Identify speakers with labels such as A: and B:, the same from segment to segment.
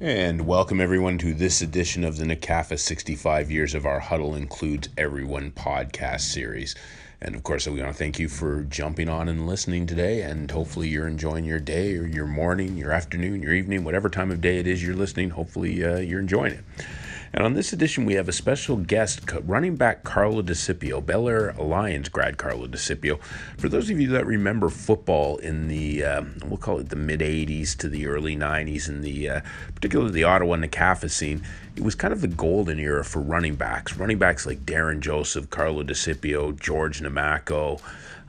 A: And welcome everyone to this edition of the NCAFA 65 Years of Our Huddle Includes Everyone podcast series. And of course, we want to thank you for jumping on and listening today. And hopefully, you're enjoying your day or your morning, your afternoon, your evening, whatever time of day it is you're listening. Hopefully, uh, you're enjoying it. And on this edition, we have a special guest, running back Carlo DiCipio, Bel Air Lions grad Carlo DiCipio. For those of you that remember football in the, uh, we'll call it the mid 80s to the early 90s, in the uh, particularly the Ottawa and the NCAFA scene, it was kind of the golden era for running backs. Running backs like Darren Joseph, Carlo DiCipio, George Namaco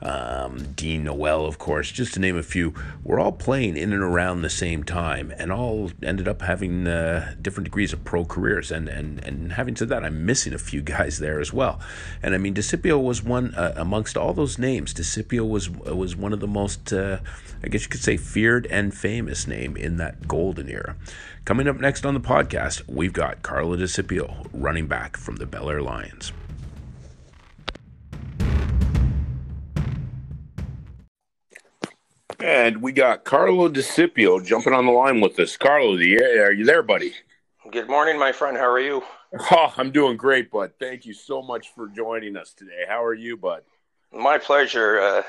A: um, Dean Noel, of course, just to name a few, were all playing in and around the same time and all ended up having uh, different degrees of pro careers. And, and, and having said that, I'm missing a few guys there as well. And I mean, DiCipio was one uh, amongst all those names. DiCipio was, was one of the most, uh, I guess you could say, feared and famous name in that golden era. Coming up next on the podcast, we've got Carlo DiCipio, running back from the Bel Air Lions. And we got Carlo DiCipio jumping on the line with us. Carlo, are you there, buddy?
B: Good morning, my friend. How are you?
A: Oh, I'm doing great, bud. Thank you so much for joining us today. How are you, bud?
B: My pleasure. Uh,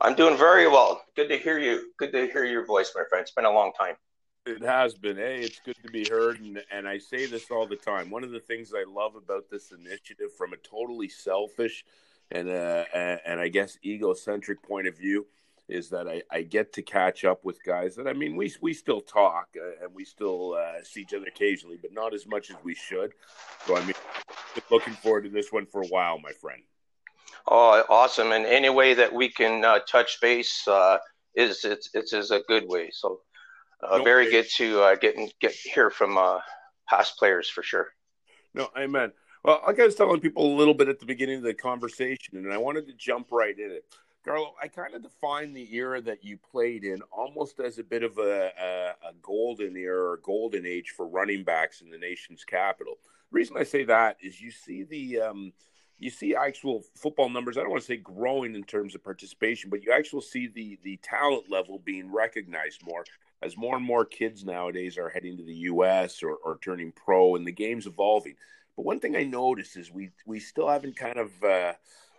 B: I'm doing very well. Good to hear you. Good to hear your voice, my friend. It's been a long time.
A: It has been. Hey, it's good to be heard, and and I say this all the time. One of the things I love about this initiative, from a totally selfish and uh, and I guess egocentric point of view, is that I, I get to catch up with guys that I mean we we still talk uh, and we still uh, see each other occasionally, but not as much as we should. So I mean, looking forward to this one for a while, my friend.
B: Oh, awesome! And any way that we can uh, touch base uh, is it's it's is a good way. So uh, no, very good to uh, get get hear from past players for sure.
A: No, amen. Well, like I was telling people a little bit at the beginning of the conversation, and I wanted to jump right in it. Carlo, I kind of define the era that you played in almost as a bit of a, a, a, golden era or golden age for running backs in the nation's capital. The reason I say that is you see the um, you see actual football numbers. I don't want to say growing in terms of participation, but you actually see the the talent level being recognized more as more and more kids nowadays are heading to the U.S. or, or turning pro, and the game's evolving. But one thing I noticed is we we still haven't kind of uh,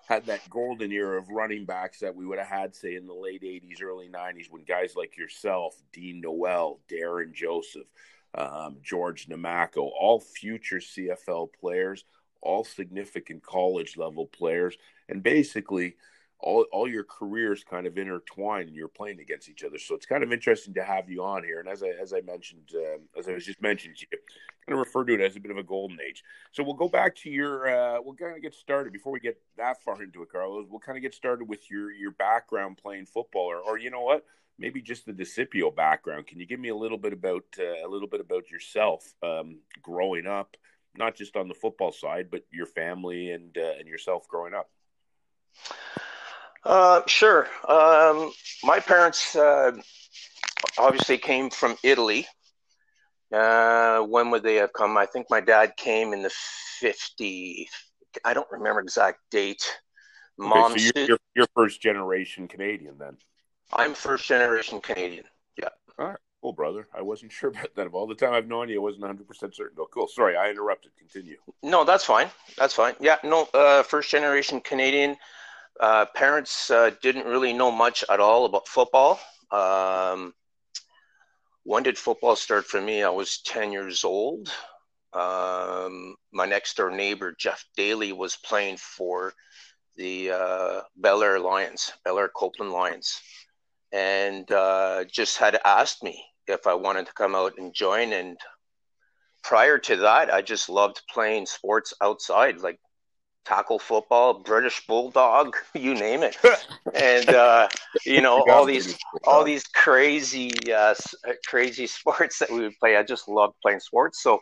A: had that golden era of running backs that we would have had, say, in the late 80s, early 90s, when guys like yourself, Dean Noel, Darren Joseph, um, George Namako, all future CFL players, all significant college level players, and basically – all, all your careers kind of intertwine and you're playing against each other. So it's kind of interesting to have you on here. And as I, as I mentioned, um, as I was just mentioning to you, I'm going to refer to it as a bit of a golden age. So we'll go back to your, uh, we'll kind of get started before we get that far into it, Carlos. We'll kind of get started with your, your background playing football or, or you know what, maybe just the DiCipio background. Can you give me a little bit about, uh, a little bit about yourself um, growing up, not just on the football side, but your family and, uh, and yourself growing up?
B: Uh, sure. Um, my parents uh, obviously came from Italy. Uh, when would they have come? I think my dad came in the 50. I don't remember exact date.
A: Mom, okay, so you're, you're, you're, first generation Canadian then.
B: I'm first generation Canadian. Yeah.
A: All right. Cool, brother. I wasn't sure about that. Of all the time I've known you, I wasn't 100 percent certain. Oh, cool. Sorry, I interrupted. Continue.
B: No, that's fine. That's fine. Yeah. No. Uh, first generation Canadian. Uh, parents uh, didn't really know much at all about football. Um, when did football start for me? I was 10 years old. Um, my next door neighbor, Jeff Daly, was playing for the uh, Bel Air Lions, Bel Air Copeland Lions, and uh, just had asked me if I wanted to come out and join. And prior to that, I just loved playing sports outside, like tackle football, British bulldog, you name it, and uh, you know all these all these crazy uh, crazy sports that we would play. I just loved playing sports, so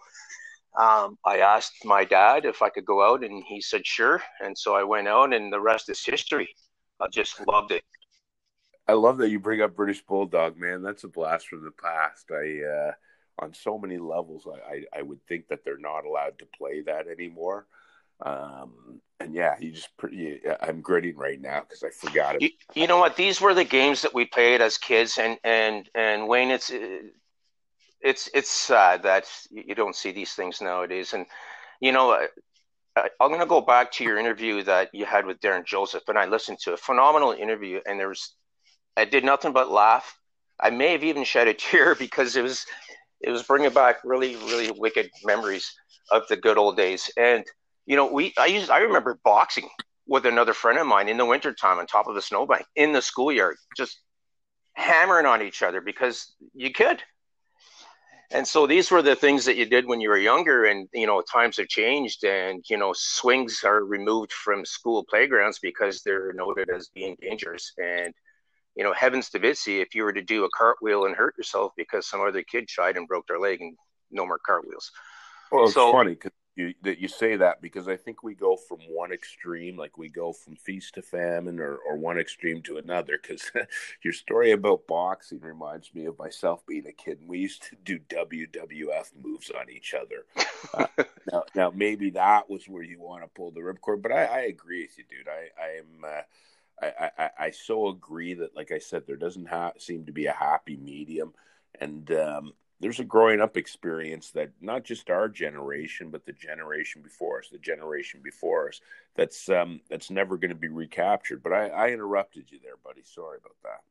B: um, I asked my dad if I could go out, and he said sure, and so I went out, and the rest is history. I just loved it.
A: I love that you bring up British bulldog, man. That's a blast from the past. I. Uh, on so many levels, I, I, I would think that they're not allowed to play that anymore. Um, and yeah, you just pretty. I'm gritting right now because I forgot it.
B: You, you, know what? These were the games that we played as kids, and and and Wayne, it's uh, it's it's sad that you don't see these things nowadays. And you know, I, I'm going to go back to your interview that you had with Darren Joseph, and I listened to a phenomenal interview, and there was I did nothing but laugh. I may have even shed a tear because it was it was bringing back really really wicked memories of the good old days. And you know, we I used I remember boxing with another friend of mine in the wintertime on top of a snowbank in the schoolyard, just hammering on each other because you could. And so these were the things that you did when you were younger, and you know times have changed, and you know swings are removed from school playgrounds because they're noted as being dangerous. And you know, heavens to Bitsy, if you were to do a cartwheel and hurt yourself because some other kid tried and broke their leg, and no more cartwheels.
A: Well, it's so, funny because you, that you say that because I think we go from one extreme, like we go from feast to famine, or, or one extreme to another. Because your story about boxing reminds me of myself being a kid, and we used to do WWF moves on each other. Uh, now, now, maybe that was where you want to pull the ripcord, but I, I agree with you, dude. I, I am. Uh, I, I, I so agree that, like I said, there doesn't ha- seem to be a happy medium, and um, there's a growing up experience that not just our generation, but the generation before us, the generation before us, that's um, that's never going to be recaptured. But I, I, interrupted you there, buddy. Sorry about that.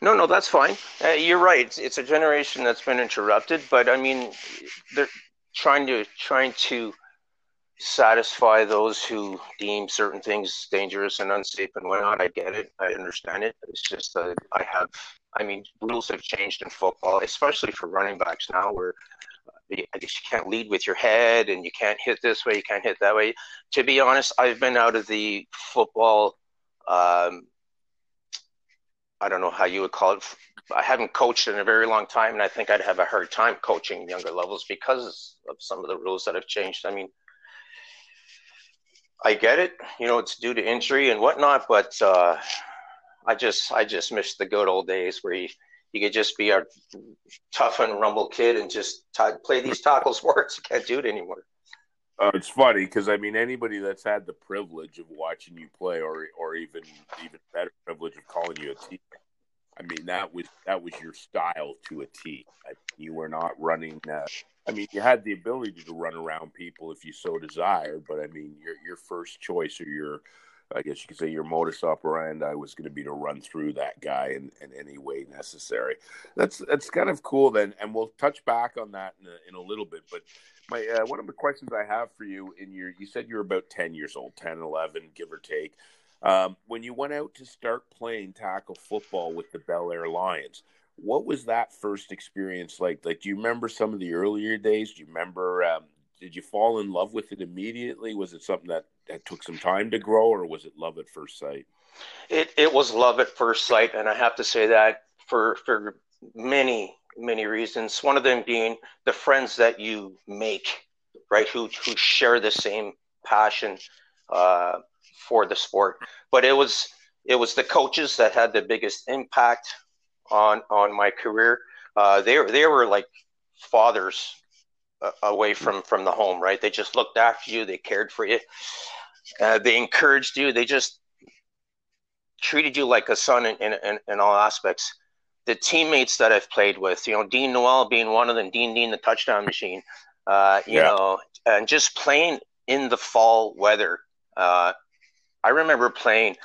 B: No, no, that's fine. Uh, you're right. It's, it's, a generation that's been interrupted, but I mean, they're trying to trying to satisfy those who deem certain things dangerous and unsafe and whatnot. I get it. I understand it. It's just that I have I mean, rules have changed in football, especially for running backs now, where uh, I guess you can't lead with your head and you can't hit this way, you can't hit that way. To be honest, I've been out of the football. Um, I don't know how you would call it. I haven't coached in a very long time, and I think I'd have a hard time coaching younger levels because of some of the rules that have changed. I mean, I get it, you know, it's due to injury and whatnot, but uh, I just I just miss the good old days where you you could just be a tough and rumble kid and just t- play these tackle sports. You can't do it anymore.
A: Uh, it's funny because I mean anybody that's had the privilege of watching you play, or or even even better privilege of calling you a team. I mean that was that was your style to a T. I, you were not running. Uh, I mean, you had the ability to run around people if you so desired, but I mean, your your first choice or your I guess you could say your modus operandi was going to be to run through that guy in, in any way necessary. That's that's kind of cool then, and we'll touch back on that in a, in a little bit. But my uh, one of the questions I have for you in your you said you're about ten years old, 10, 11, give or take. Um, when you went out to start playing tackle football with the Bel Air Lions, what was that first experience like? Like, do you remember some of the earlier days? Do you remember um, did you fall in love with it immediately? Was it something that, that took some time to grow, or was it love at first sight?
B: It it was love at first sight, and I have to say that for for many many reasons. One of them being the friends that you make, right? Who who share the same passion uh, for the sport. But it was it was the coaches that had the biggest impact on on my career. Uh, they they were like fathers away from from the home, right? They just looked after you, they cared for you, uh, they encouraged you, they just treated you like a son in, in, in, all aspects. The teammates that I've played with, you know, Dean Noel being one of them, Dean Dean the touchdown machine, uh, you yeah. know, and just playing in the fall weather. Uh, I remember playing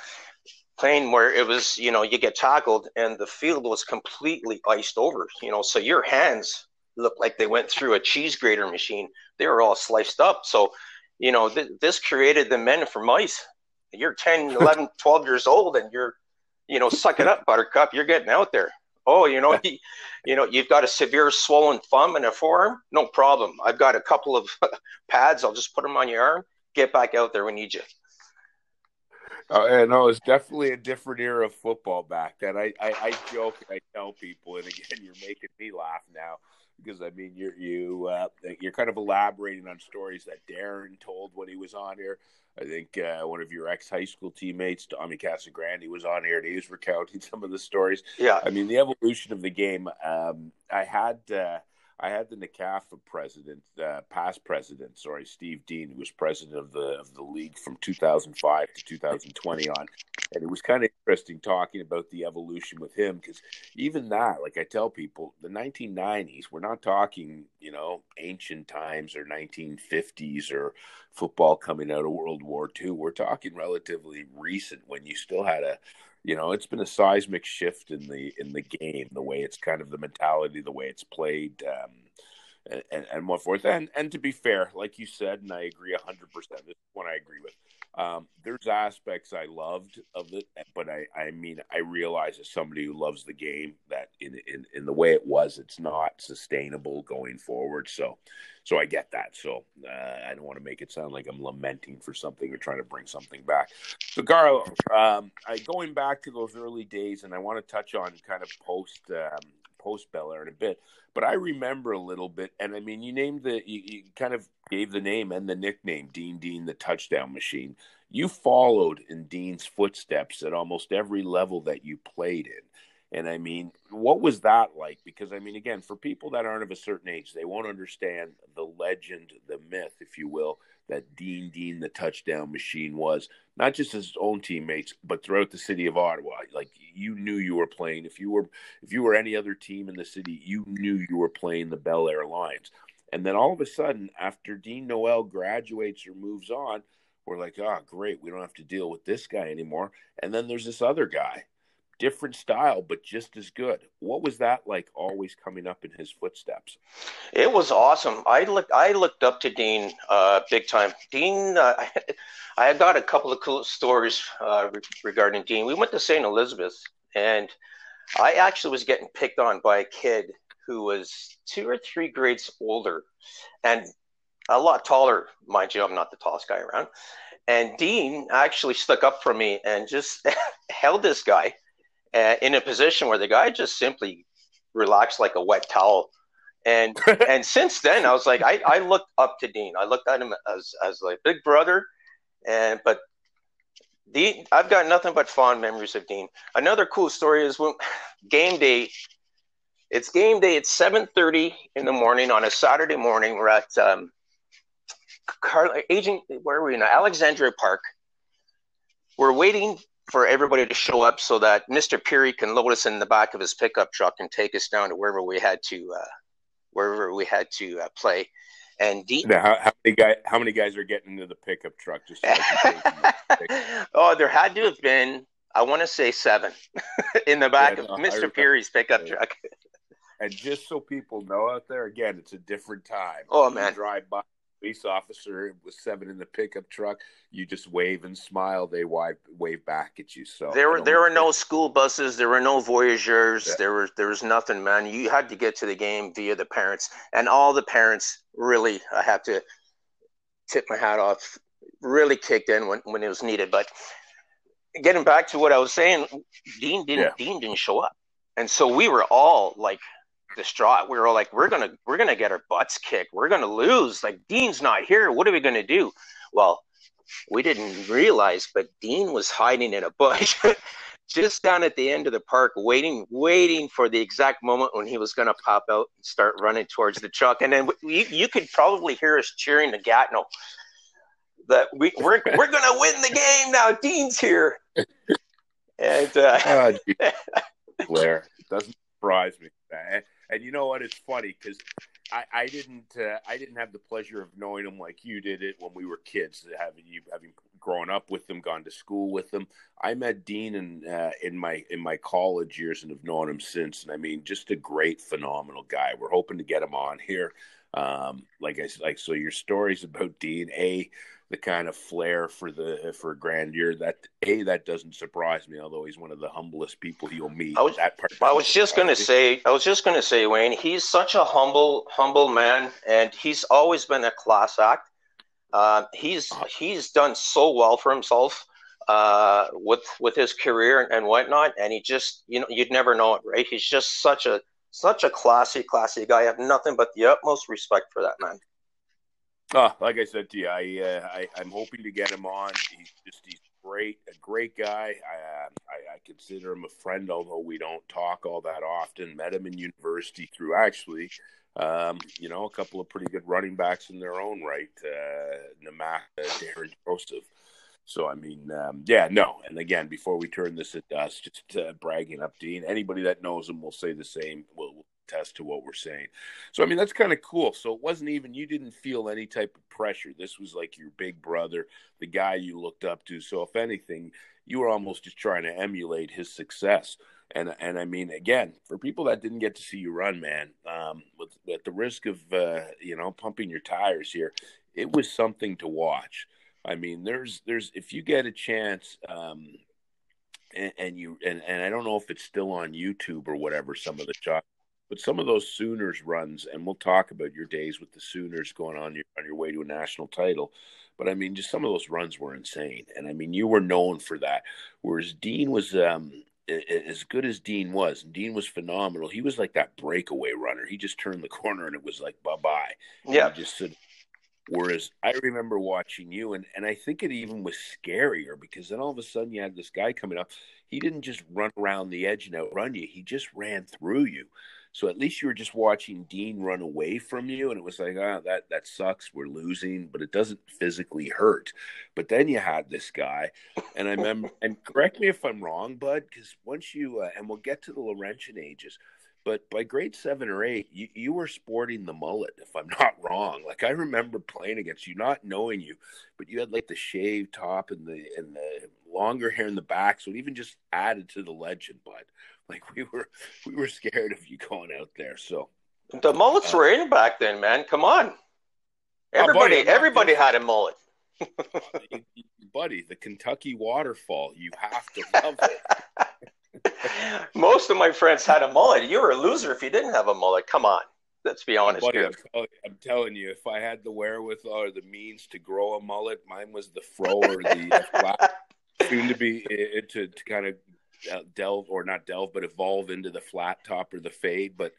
B: playing where it was, you know, you get tackled and the field was completely iced over, you know, so your hands looked like they went through a cheese grater machine. They were all sliced up. So, you know, th- this created the men for mice. You're 10, 11, 12 years old and you're, you know, suck it up, buttercup. You're getting out there. Oh, you know, he, you know, you've got a severe swollen thumb and a forearm. No problem. I've got a couple of pads. I'll just put them on your arm. Get back out there. We need you.
A: Uh, and no, it's definitely a different era of football back then. I, I, I joke and I tell people, and again, you're making me laugh now because I mean you're you uh, you're kind of elaborating on stories that Darren told when he was on here. I think uh, one of your ex high school teammates, Tommy Casagrande, was on here and he was recounting some of the stories.
B: Yeah,
A: I mean the evolution of the game. Um, I had uh, I had the NCAFA president, uh, past president, sorry, Steve Dean, who was president of the of the league from 2005 to 2020 on, and it was kind of interesting talking about the evolution with him because even that, like I tell people, the 1990s, we're not talking, you know, ancient times or 1950s or football coming out of World War II. We're talking relatively recent when you still had a you know it's been a seismic shift in the in the game the way it's kind of the mentality the way it's played um, and, and what forth. And and to be fair like you said and i agree 100% this is one i agree with um, there's aspects I loved of it, but I, I mean, I realize as somebody who loves the game that in, in, in the way it was, it's not sustainable going forward. So, so I get that. So uh, I don't want to make it sound like I'm lamenting for something or trying to bring something back. So, Carlo, um, I, going back to those early days, and I want to touch on kind of post um, post Belair in a bit. But I remember a little bit, and I mean, you named the, you, you kind of gave the name and the nickname Dean Dean, the touchdown machine. You followed in Dean's footsteps at almost every level that you played in. And I mean, what was that like? Because I mean, again, for people that aren't of a certain age, they won't understand the legend, the myth, if you will, that Dean Dean, the touchdown machine, was not just his own teammates, but throughout the city of Ottawa. Like you knew you were playing. If you were if you were any other team in the city, you knew you were playing the Bel Air Lions. And then all of a sudden, after Dean Noel graduates or moves on, we're like, oh, great, we don't have to deal with this guy anymore. And then there's this other guy different style, but just as good. What was that like? Always coming up in his footsteps.
B: It was awesome. I looked. I looked up to Dean uh, big time. Dean, uh, I got a couple of cool stories uh, re- regarding Dean. We went to St. Elizabeth, and I actually was getting picked on by a kid who was two or three grades older, and a lot taller, mind you. I'm not the tallest guy around. And Dean actually stuck up for me and just held this guy uh, in a position where the guy just simply relaxed like a wet towel. And and since then, I was like, I, I looked up to Dean. I looked at him as as like big brother, and but Dean, I've got nothing but fond memories of Dean. Another cool story is when game day. It's game day. It's seven thirty in the morning on a Saturday morning. We're at um, Car- agent. Where are we now? Alexandria Park. We're waiting for everybody to show up so that Mr. Peary can load us in the back of his pickup truck and take us down to wherever we had to uh, wherever we had to uh, play. And Dean,
A: now, how, how, many guys? How many guys are getting into the pickup truck? Just
B: so oh, there had to have been. I want to say seven in the back yeah, no, of Mr. Peary's pickup yeah. truck.
A: And just so people know out there, again, it's a different time.
B: Oh man,
A: drive by police officer with seven in the pickup truck, you just wave and smile. They wave wave back at you. So
B: there were there were no school buses. There were no voyageurs. Yeah. There was there was nothing, man. You had to get to the game via the parents, and all the parents really. I have to tip my hat off. Really kicked in when when it was needed. But getting back to what I was saying, Dean didn't yeah. Dean didn't show up, and so we were all like distraught. We were all like, we're gonna we're gonna get our butts kicked. We're gonna lose. Like Dean's not here. What are we gonna do? Well, we didn't realize, but Dean was hiding in a bush. just down at the end of the park, waiting, waiting for the exact moment when he was going to pop out and start running towards the truck. And then you, you could probably hear us cheering the Gatineau that we, we're, we're going to win the game now. Dean's here. And uh, oh,
A: Blair, doesn't surprise me. And you know what? It's funny because I, I didn't uh, I didn't have the pleasure of knowing him like you did it when we were kids. Having you having grown up with them, gone to school with them. I met Dean in uh, in my in my college years and have known him since. And I mean, just a great, phenomenal guy. We're hoping to get him on here. Um, like I like so, your stories about Dean a the kind of flair for the for grandeur that a that doesn't surprise me although he's one of the humblest people you'll meet
B: I was,
A: that
B: part I was just going to say I was just going to say Wayne he's such a humble humble man and he's always been a class act. Uh, he's uh-huh. he's done so well for himself uh, with with his career and whatnot and he just you know you'd never know it right? He's just such a such a classy classy guy. I have nothing but the utmost respect for that man
A: Oh, like I said to you, I, uh, I am hoping to get him on. He's just he's great, a great guy. I, uh, I, I consider him a friend, although we don't talk all that often. Met him in university through actually Um, you know, a couple of pretty good running backs in their own right, uh, Namaka, Darren Joseph. So I mean, um, yeah, no. And again, before we turn this at us, just uh, bragging up Dean. Anybody that knows him will say the same. Will, will attest to what we're saying. So I mean, that's kind of cool. So it wasn't even you didn't feel any type of pressure. This was like your big brother, the guy you looked up to. So if anything, you were almost just trying to emulate his success. And and I mean, again, for people that didn't get to see you run, man, um, with at the risk of uh, you know pumping your tires here, it was something to watch. I mean, there's there's if you get a chance, um, and, and, you and, and I don't know if it's still on YouTube or whatever. Some of the shots, but some of those Sooners runs, and we'll talk about your days with the Sooners going on your on your way to a national title. But I mean, just some of those runs were insane, and I mean, you were known for that. Whereas Dean was, um, as good as Dean was, and Dean was phenomenal. He was like that breakaway runner. He just turned the corner, and it was like bye bye.
B: Yeah,
A: just stood Whereas I remember watching you, and, and I think it even was scarier because then all of a sudden you had this guy coming up. He didn't just run around the edge and outrun you, he just ran through you. So at least you were just watching Dean run away from you, and it was like, ah, oh, that that sucks. We're losing, but it doesn't physically hurt. But then you had this guy, and I remember, and correct me if I'm wrong, Bud, because once you uh, and we'll get to the Laurentian ages but by grade seven or eight, you, you were sporting the mullet, if I'm not wrong. Like I remember playing against you, not knowing you, but you had like the shaved top and the and the longer hair in the back. So it even just added to the legend, bud. Like we were we were scared of you going out there. So
B: the mullets uh, were in back then, man. Come on. Everybody oh, buddy, everybody had a mullet.
A: buddy, the Kentucky waterfall. You have to love it.
B: Most of my friends had a mullet. You were a loser if you didn't have a mullet. Come on. Let's be honest
A: Buddy, here. I'm, I'm, telling you, if I had the wherewithal or the means to grow a mullet, mine was the fro or the flat, soon to be it, to, to kind of delve or not delve, but evolve into the flat top or the fade. But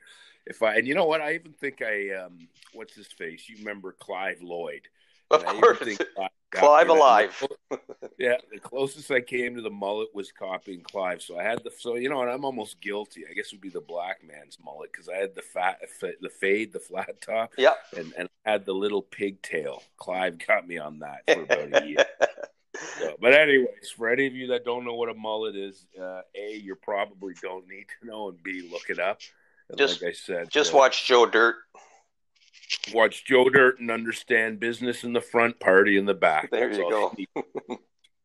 A: if I, and you know what, I even think I, um, what's his face? You remember Clive Lloyd?
B: Of course. Clive alive.
A: yeah, the closest I came to the mullet was copying Clive. So I had the so you know, and I'm almost guilty. I guess it would be the black man's mullet because I had the fat, the fade, the flat top.
B: Yeah,
A: and and I had the little pigtail. Clive got me on that for about a year. So, but anyways, for any of you that don't know what a mullet is, uh, a you probably don't need to know, and b look it up. And
B: just like I said, just uh, watch Joe Dirt
A: watch Joe Dirt and understand business in the front, party in the back.
B: There That's you go.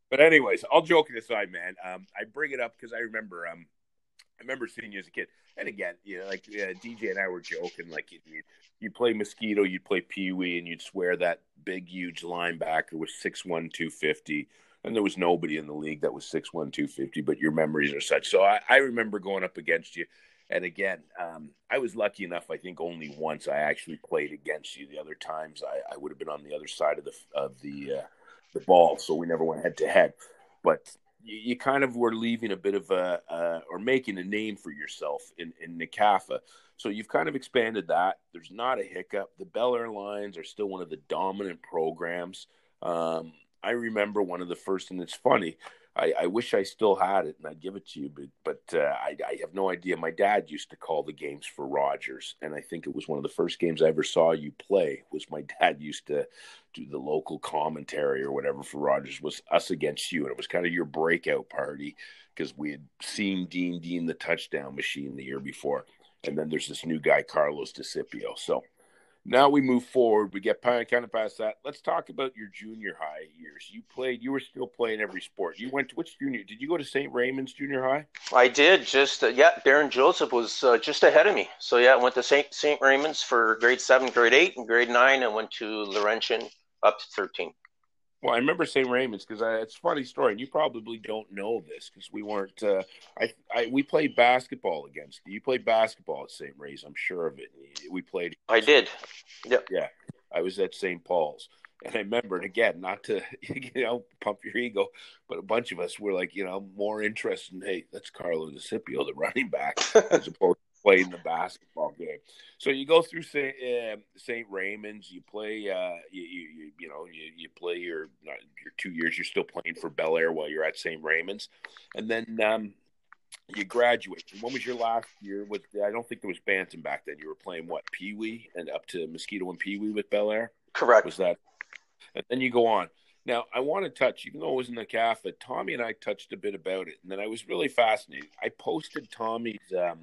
A: but anyways, all joking aside, man, um, I bring it up because I remember, um, I remember seeing you as a kid, and again, you know, like DJ and I were joking, like you you play mosquito, you'd play pee wee, and you'd swear that big, huge linebacker was six one two fifty. And there was nobody in the league that was six one two fifty, but your memories are such. So I, I remember going up against you and again, um, I was lucky enough. I think only once I actually played against you. The other times, I, I would have been on the other side of the of the uh, the ball, so we never went head to head. But you, you, kind of were leaving a bit of a uh, or making a name for yourself in in NCAFA. So you've kind of expanded that. There's not a hiccup. The Bel Air Lions are still one of the dominant programs. Um, I remember one of the first, and it's funny. I, I, wish I still had it and I'd give it to you, but but uh, I, I, have no idea. My dad used to call the games for Rogers, and I think it was one of the first games I ever saw you play. Was my dad used to do the local commentary or whatever for Rogers? Was us against you, and it was kind of your breakout party because we had seen Dean Dean the touchdown machine the year before, and then there's this new guy Carlos DiCipio. So now we move forward. We get kind of past that. Let's talk about your junior high years. You played. You were still playing every sport. You went to which junior? Did you go to St. Raymond's Junior High?
B: I did. Just uh, yeah, Darren Joseph was uh, just ahead of me. So yeah, I went to St. St. Raymond's for grade seven, grade eight, and grade nine, and went to Laurentian up to thirteen.
A: Well, I remember St. Raymond's because it's a funny story, and you probably don't know this because we weren't. Uh, I, I we played basketball against you. Played basketball at St. Ray's, I'm sure of it. We played.
B: I did. Yep.
A: Yeah, I was at St. Paul's, and I remember, and again, not to you know pump your ego, but a bunch of us were like, you know, more interested in hey, that's Carlo DiCipio, the running back, as opposed playing the basketball game. So you go through St. Uh, St. Raymond's, you play, uh, you, you, you know, you, you play your your two years. You're still playing for Bel Air while you're at St. Raymond's, and then um, you graduate. When was your last year? With I don't think there was Bantam back then. You were playing what Pee Wee and up to Mosquito and Pee Wee with Bel Air.
B: Correct.
A: Was that? And then you go on. Now I want to touch, even though it was in the CAFA, Tommy and I touched a bit about it, and then I was really fascinated. I posted Tommy's um,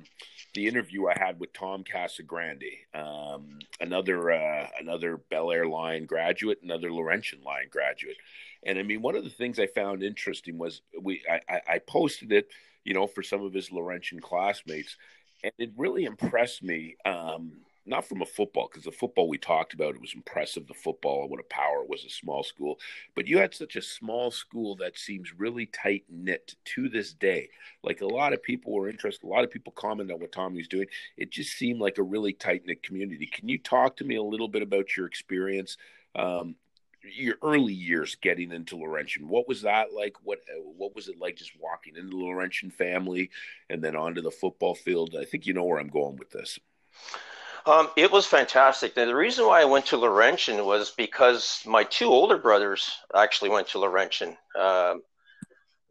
A: the interview I had with Tom Casagrande, um, another uh, another Bel Air Lion graduate, another Laurentian Lion graduate, and I mean one of the things I found interesting was we I, I posted it, you know, for some of his Laurentian classmates, and it really impressed me. Um, not from a football because the football we talked about it was impressive the football what a power was a small school but you had such a small school that seems really tight knit to this day like a lot of people were interested a lot of people commented on what tommy was doing it just seemed like a really tight knit community can you talk to me a little bit about your experience um, your early years getting into Laurentian. What was that like? What what was it like just walking into the Laurentian family and then onto the football field? I think you know where I'm going with this.
B: Um, it was fantastic. the reason why I went to Laurentian was because my two older brothers actually went to Laurentian. Um,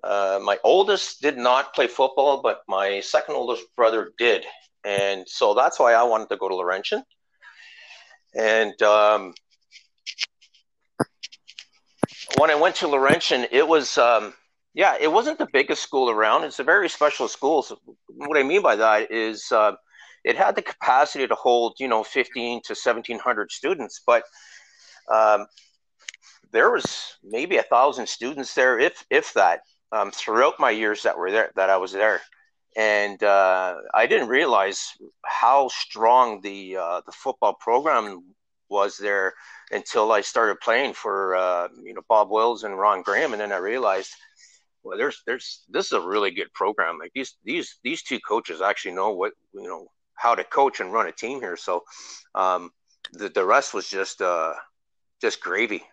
B: uh, my oldest did not play football, but my second oldest brother did, and so that's why I wanted to go to Laurentian. And um, when I went to Laurentian, it was um, yeah, it wasn't the biggest school around. It's a very special school. So what I mean by that is. Uh, it had the capacity to hold you know 15 to 1700 students but um, there was maybe a thousand students there if if that um, throughout my years that were there that i was there. And uh, i didn't realize how strong the uh, the football program was there until i started playing for uh, you know bob wills and ron graham. And then i realized well there's there's this is a really good program. Like these these these two coaches actually know what you know how to coach and run a team here. So um, the the rest was just uh, just gravy.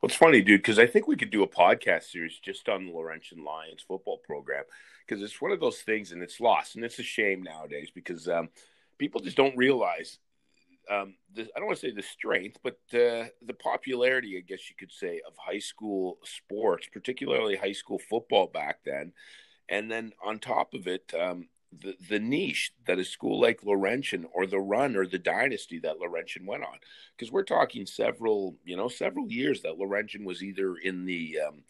A: Well, it's funny, dude, because I think we could do a podcast series just on the Laurentian Lions football program because it's one of those things, and it's lost, and it's a shame nowadays because um, people just don't realize. Um, the, I don't want to say the strength, but uh, the popularity, I guess you could say, of high school sports, particularly high school football back then. And then on top of it, um, the, the niche that a school like Laurentian or the run or the dynasty that Laurentian went on. Because we're talking several, you know, several years that Laurentian was either in the um,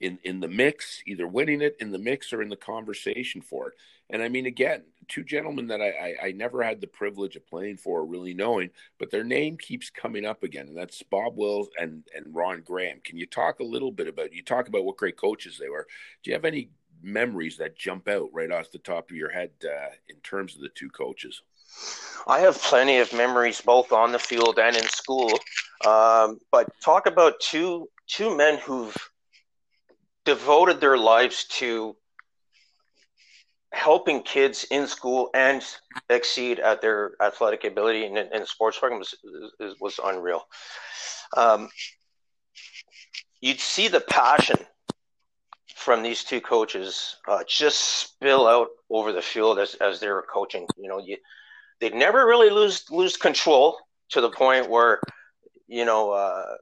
A: in in the mix, either winning it in the mix or in the conversation for it. And I mean, again, two gentlemen that I, I, I never had the privilege of playing for or really knowing, but their name keeps coming up again, and that's Bob Wills and and Ron Graham. Can you talk a little bit about? You talk about what great coaches they were. Do you have any memories that jump out right off the top of your head uh, in terms of the two coaches?
B: I have plenty of memories both on the field and in school. Um, but talk about two two men who've devoted their lives to helping kids in school and exceed at their athletic ability in, in sports program was, was, was unreal. Um, you'd see the passion from these two coaches uh, just spill out over the field as, as they were coaching. You know, you, they'd never really lose lose control to the point where, you know, uh,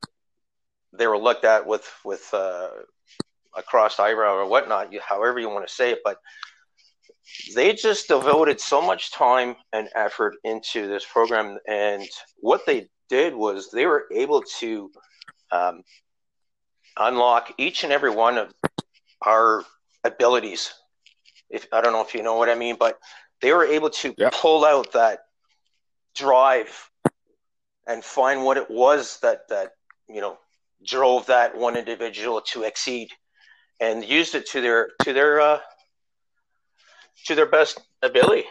B: they were looked at with with uh, a crossed eyebrow or whatnot, you, however you want to say it. But they just devoted so much time and effort into this program, and what they did was they were able to um, unlock each and every one of our abilities. If I don't know if you know what I mean, but they were able to yeah. pull out that drive and find what it was that that you know drove that one individual to exceed and used it to their to their uh, to their best ability.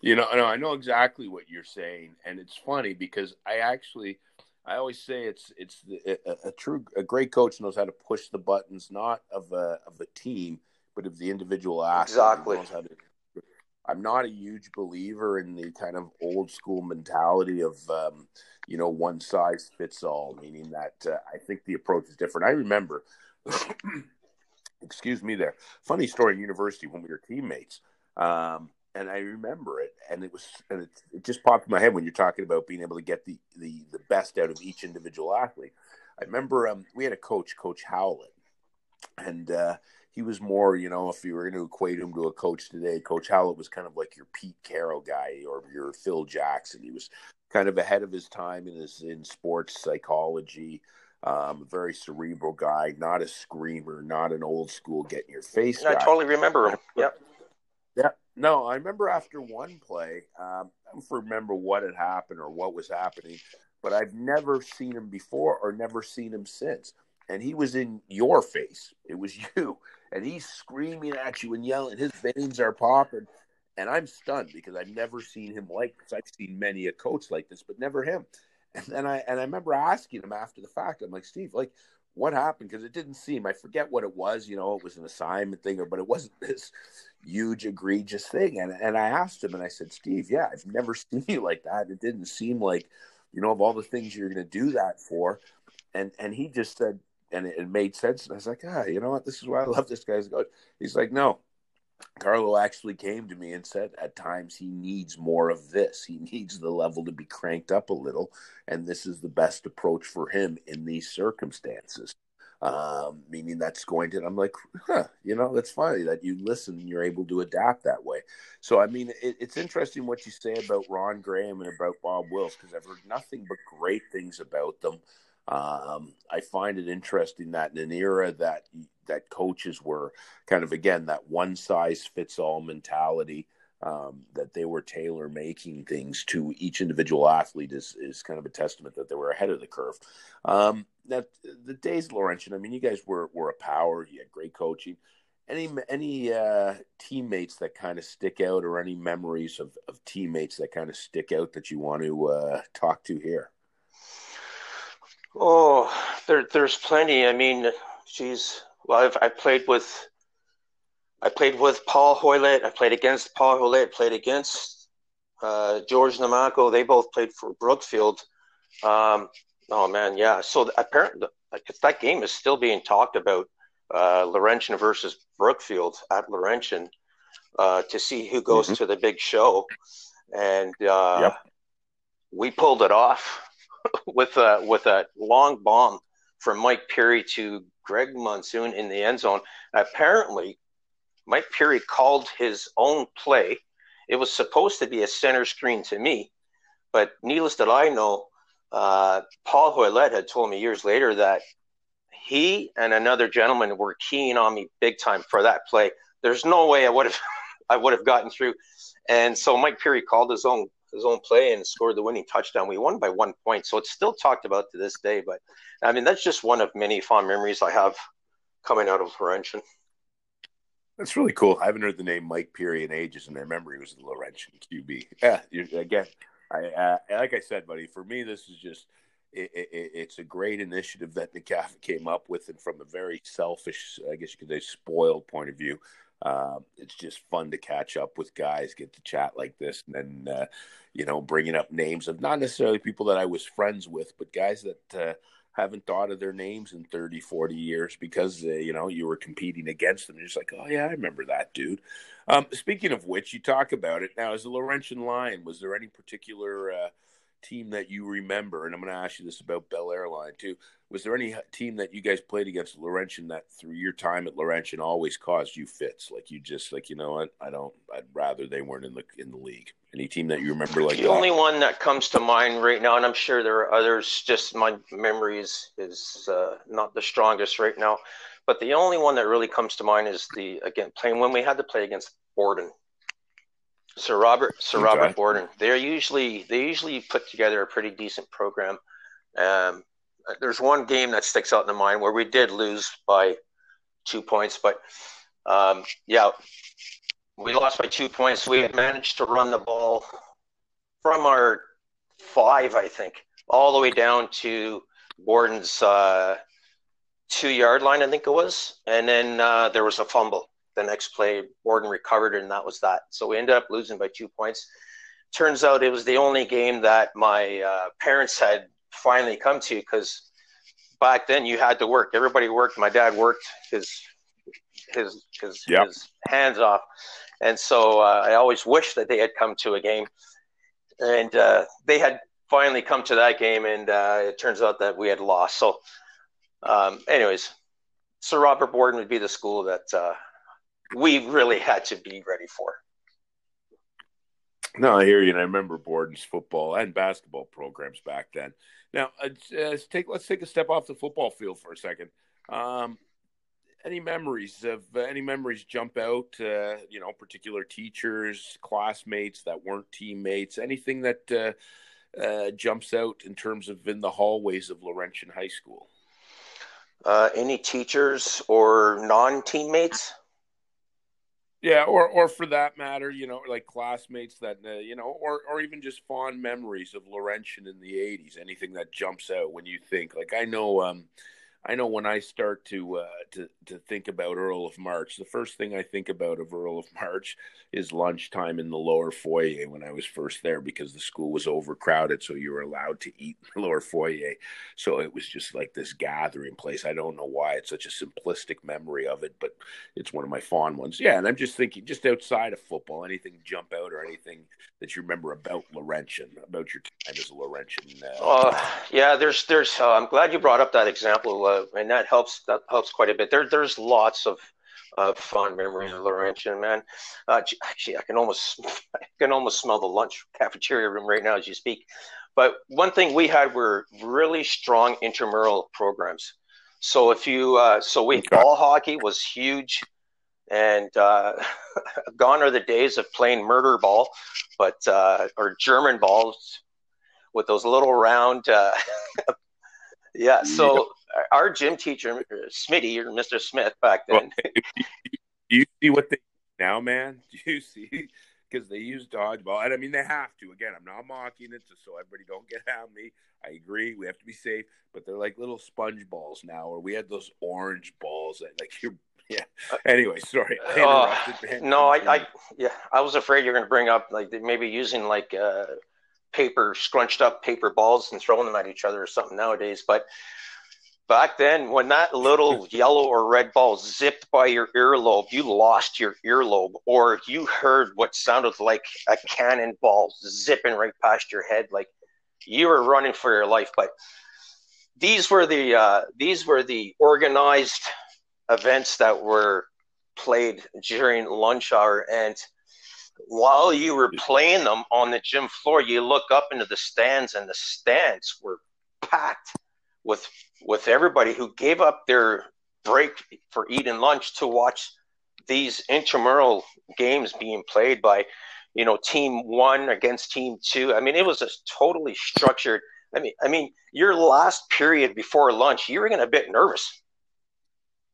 A: You know, no, I know exactly what you're saying, and it's funny because I actually I always say it's it's a, a, true a great coach knows how to push the buttons not of a of a team but of the individual athlete.
B: Exactly.
A: To, I'm not a huge believer in the kind of old school mentality of um, you know one size fits all, meaning that uh, I think the approach is different. I remember, excuse me, there. Funny story in university when we were teammates. Um, and I remember it, and it was, and it, it just popped in my head when you're talking about being able to get the the the best out of each individual athlete. I remember um, we had a coach, Coach Howlett, and uh, he was more, you know, if you were going to equate him to a coach today, Coach Howlett was kind of like your Pete Carroll guy or your Phil Jackson. He was kind of ahead of his time in his in sports psychology. Um, very cerebral guy, not a screamer, not an old school get in your face.
B: I totally remember him. Yep.
A: No, I remember after one play, um, I don't remember what had happened or what was happening, but I've never seen him before or never seen him since. And he was in your face. It was you. And he's screaming at you and yelling. His veins are popping. And I'm stunned because I've never seen him like this. I've seen many a coach like this, but never him. And then I and I remember asking him after the fact, I'm like, Steve, like, what happened? Because it didn't seem, I forget what it was, you know, it was an assignment thing, or but it wasn't this huge, egregious thing. And and I asked him and I said, Steve, yeah, I've never seen you like that. It didn't seem like, you know, of all the things you're gonna do that for. And and he just said, and it, it made sense. And I was like, ah, you know what? This is why I love this guy's. He's like, no, Carlo actually came to me and said at times he needs more of this. He needs the level to be cranked up a little, and this is the best approach for him in these circumstances. Um, meaning that's going to, I'm like, huh, you know, that's funny that you listen and you're able to adapt that way. So, I mean, it, it's interesting what you say about Ron Graham and about Bob Wills because I've heard nothing but great things about them. Um, I find it interesting that in an era that that coaches were kind of again that one size fits all mentality, um, that they were tailor making things to each individual athlete is is kind of a testament that they were ahead of the curve. Um, that the days Laurentian, I mean, you guys were were a power. You had great coaching. Any any uh, teammates that kind of stick out, or any memories of, of teammates that kind of stick out that you want to uh, talk to here?
B: Oh, there, there's plenty. I mean, she's well. I've I played with, I played with Paul Hoylett. I played against Paul Hoylett. Played against uh, George Namako. They both played for Brookfield. Um, oh man, yeah. So apparently, that game is still being talked about. Uh, Laurentian versus Brookfield at Laurentian uh, to see who goes mm-hmm. to the big show, and uh, yep. we pulled it off with a with a long bomb from Mike Perry to Greg Monsoon in the end zone. Apparently, Mike Perry called his own play. It was supposed to be a center screen to me, but needless that I know, uh, Paul Hoylett had told me years later that he and another gentleman were keen on me big time for that play. There's no way I would have I would have gotten through. And so Mike Perry called his own his own play and scored the winning touchdown. We won by one point, so it's still talked about to this day. But I mean, that's just one of many fond memories I have coming out of Laurentian.
A: That's really cool. I haven't heard the name Mike Perry in ages, and I remember he was the Laurentian QB. Yeah, again, I uh, like I said, buddy. For me, this is just it, it, it's a great initiative that the CAF came up with, and from a very selfish, I guess you could say, spoiled point of view, um, it's just fun to catch up with guys, get to chat like this, and then uh, you know bringing up names of not necessarily people that I was friends with, but guys that uh, haven't thought of their names in 30, 40 years because uh, you know you were competing against them. You're just like, oh yeah, I remember that dude. Um, speaking of which, you talk about it now as a Laurentian Lion. Was there any particular uh, team that you remember? And I'm going to ask you this about Bel Air Lion too. Was there any team that you guys played against Laurentian that through your time at Laurentian always caused you fits? Like you just like you know what? I don't. I'd rather they weren't in the in the league. Any team that you remember like
B: the
A: that?
B: only one that comes to mind right now, and I'm sure there are others. Just my memories is uh, not the strongest right now, but the only one that really comes to mind is the again playing when we had to play against Borden Sir Robert, Sir okay. Robert Borden. They're usually they usually put together a pretty decent program. Um, there's one game that sticks out in the mind where we did lose by two points, but um, yeah, we lost by two points. We had managed to run the ball from our five, I think, all the way down to Borden's uh, two yard line, I think it was, and then uh, there was a fumble the next play, Borden recovered, and that was that. So we ended up losing by two points. Turns out it was the only game that my uh, parents had finally come to because back then you had to work. Everybody worked. My dad worked his his his, yep. his hands off, and so uh, I always wished that they had come to a game, and uh, they had finally come to that game, and uh, it turns out that we had lost. So, um, anyways, Sir Robert Borden would be the school that uh, we really had to be ready for.
A: No, I hear you, and I remember Borden's football and basketball programs back then. Now, uh, let's take let's take a step off the football field for a second. Um, any memories of uh, any memories jump out? Uh, you know, particular teachers, classmates that weren't teammates. Anything that uh, uh, jumps out in terms of in the hallways of Laurentian High School?
B: Uh, any teachers or non-teammates?
A: Yeah, or or for that matter, you know, like classmates that uh, you know, or or even just fond memories of Laurentian in the '80s. Anything that jumps out when you think, like I know, um, I know when I start to uh, to to think about Earl of March, the first thing I think about of Earl of March is lunchtime in the lower foyer when I was first there because the school was overcrowded, so you were allowed to eat in the lower foyer. So it was just like this gathering place. I don't know why it's such a simplistic memory of it, but it's one of my fond ones. Yeah, and I'm just thinking, just outside of football, anything jump out or anything that you remember about Laurentian, about your time as a Laurentian?
B: Uh, uh yeah, there's there's. Uh, I'm glad you brought up that example, uh, and that helps that helps quite a bit. There there's lots of uh, fond memories of Laurentian, man. Uh, actually, I can almost I can almost smell the lunch cafeteria room right now as you speak. But one thing we had were really strong intramural programs. So if you uh, so we okay. ball hockey was huge, and uh, gone are the days of playing murder ball, but uh, or German balls with those little round. Uh, yeah, so our gym teacher, Smitty or Mr. Smith back then.
A: do you see what they now, man? Do you see? Because they use dodgeball, and I mean they have to. Again, I'm not mocking it, just so everybody don't get at me. I agree, we have to be safe, but they're like little sponge balls now, or we had those orange balls that like you're. Yeah. Anyway, sorry. I
B: uh, no, I, I, yeah, I was afraid you're going to bring up like maybe using like uh, paper, scrunched up paper balls and throwing them at each other or something nowadays. But back then when that little yellow or red ball zipped by your earlobe you lost your earlobe or you heard what sounded like a cannonball zipping right past your head like you were running for your life but these were the uh, these were the organized events that were played during lunch hour and while you were playing them on the gym floor you look up into the stands and the stands were packed with with everybody who gave up their break for eating lunch to watch these intramural games being played by you know team one against team two. I mean it was just totally structured. I mean i mean your last period before lunch you were getting a bit nervous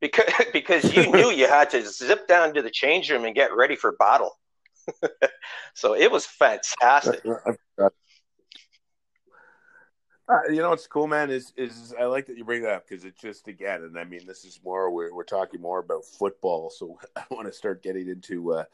B: because because you knew you had to zip down to the change room and get ready for battle so it was fantastic
A: uh, you know what's cool, man, is is I like that you bring that up because it's just again, and I mean, this is more we're we're talking more about football, so I want to start getting into uh,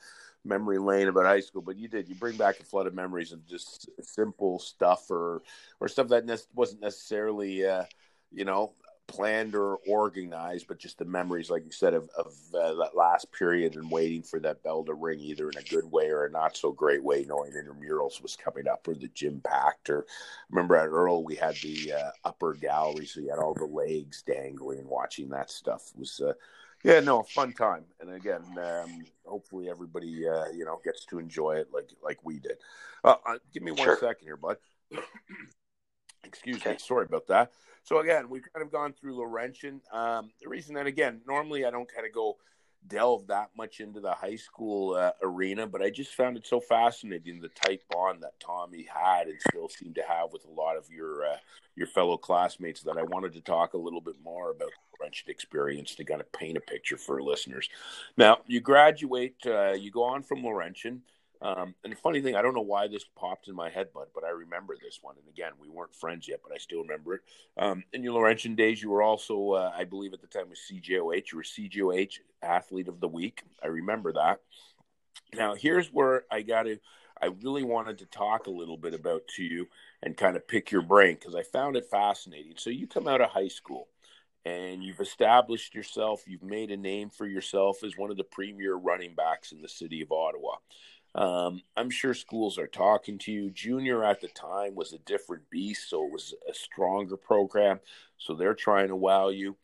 A: memory lane about high school. But you did you bring back a flood of memories of just simple stuff or or stuff that ne- wasn't necessarily uh, you know planned or organized, but just the memories, like you said, of, of uh, that last period and waiting for that bell to ring, either in a good way or a not so great way, knowing intramurals was coming up or the gym packed. Or remember at Earl, we had the uh, upper gallery, so you had all the legs dangling. Watching that stuff it was. Uh, yeah, no, fun time, and again, um, hopefully everybody uh, you know gets to enjoy it like like we did. Uh, uh, give me one sure. second here, bud. Excuse okay. me, sorry about that. So again, we've kind of gone through Laurentian. Um, the reason that again, normally I don't kind of go delve that much into the high school uh, arena, but I just found it so fascinating the tight bond that Tommy had and still seemed to have with a lot of your uh, your fellow classmates that I wanted to talk a little bit more about the Laurentian experience to kind of paint a picture for listeners. Now, you graduate, uh, you go on from Laurentian. Um, and the funny thing, I don't know why this popped in my head, bud, but I remember this one. And again, we weren't friends yet, but I still remember it. Um, in your Laurentian days, you were also, uh, I believe at the time, was CJOH. You were CJOH Athlete of the Week. I remember that. Now, here's where I got to, I really wanted to talk a little bit about to you and kind of pick your brain because I found it fascinating. So you come out of high school and you've established yourself, you've made a name for yourself as one of the premier running backs in the city of Ottawa. Um, I'm sure schools are talking to you. Junior at the time was a different beast, so it was a stronger program. So they're trying to wow you.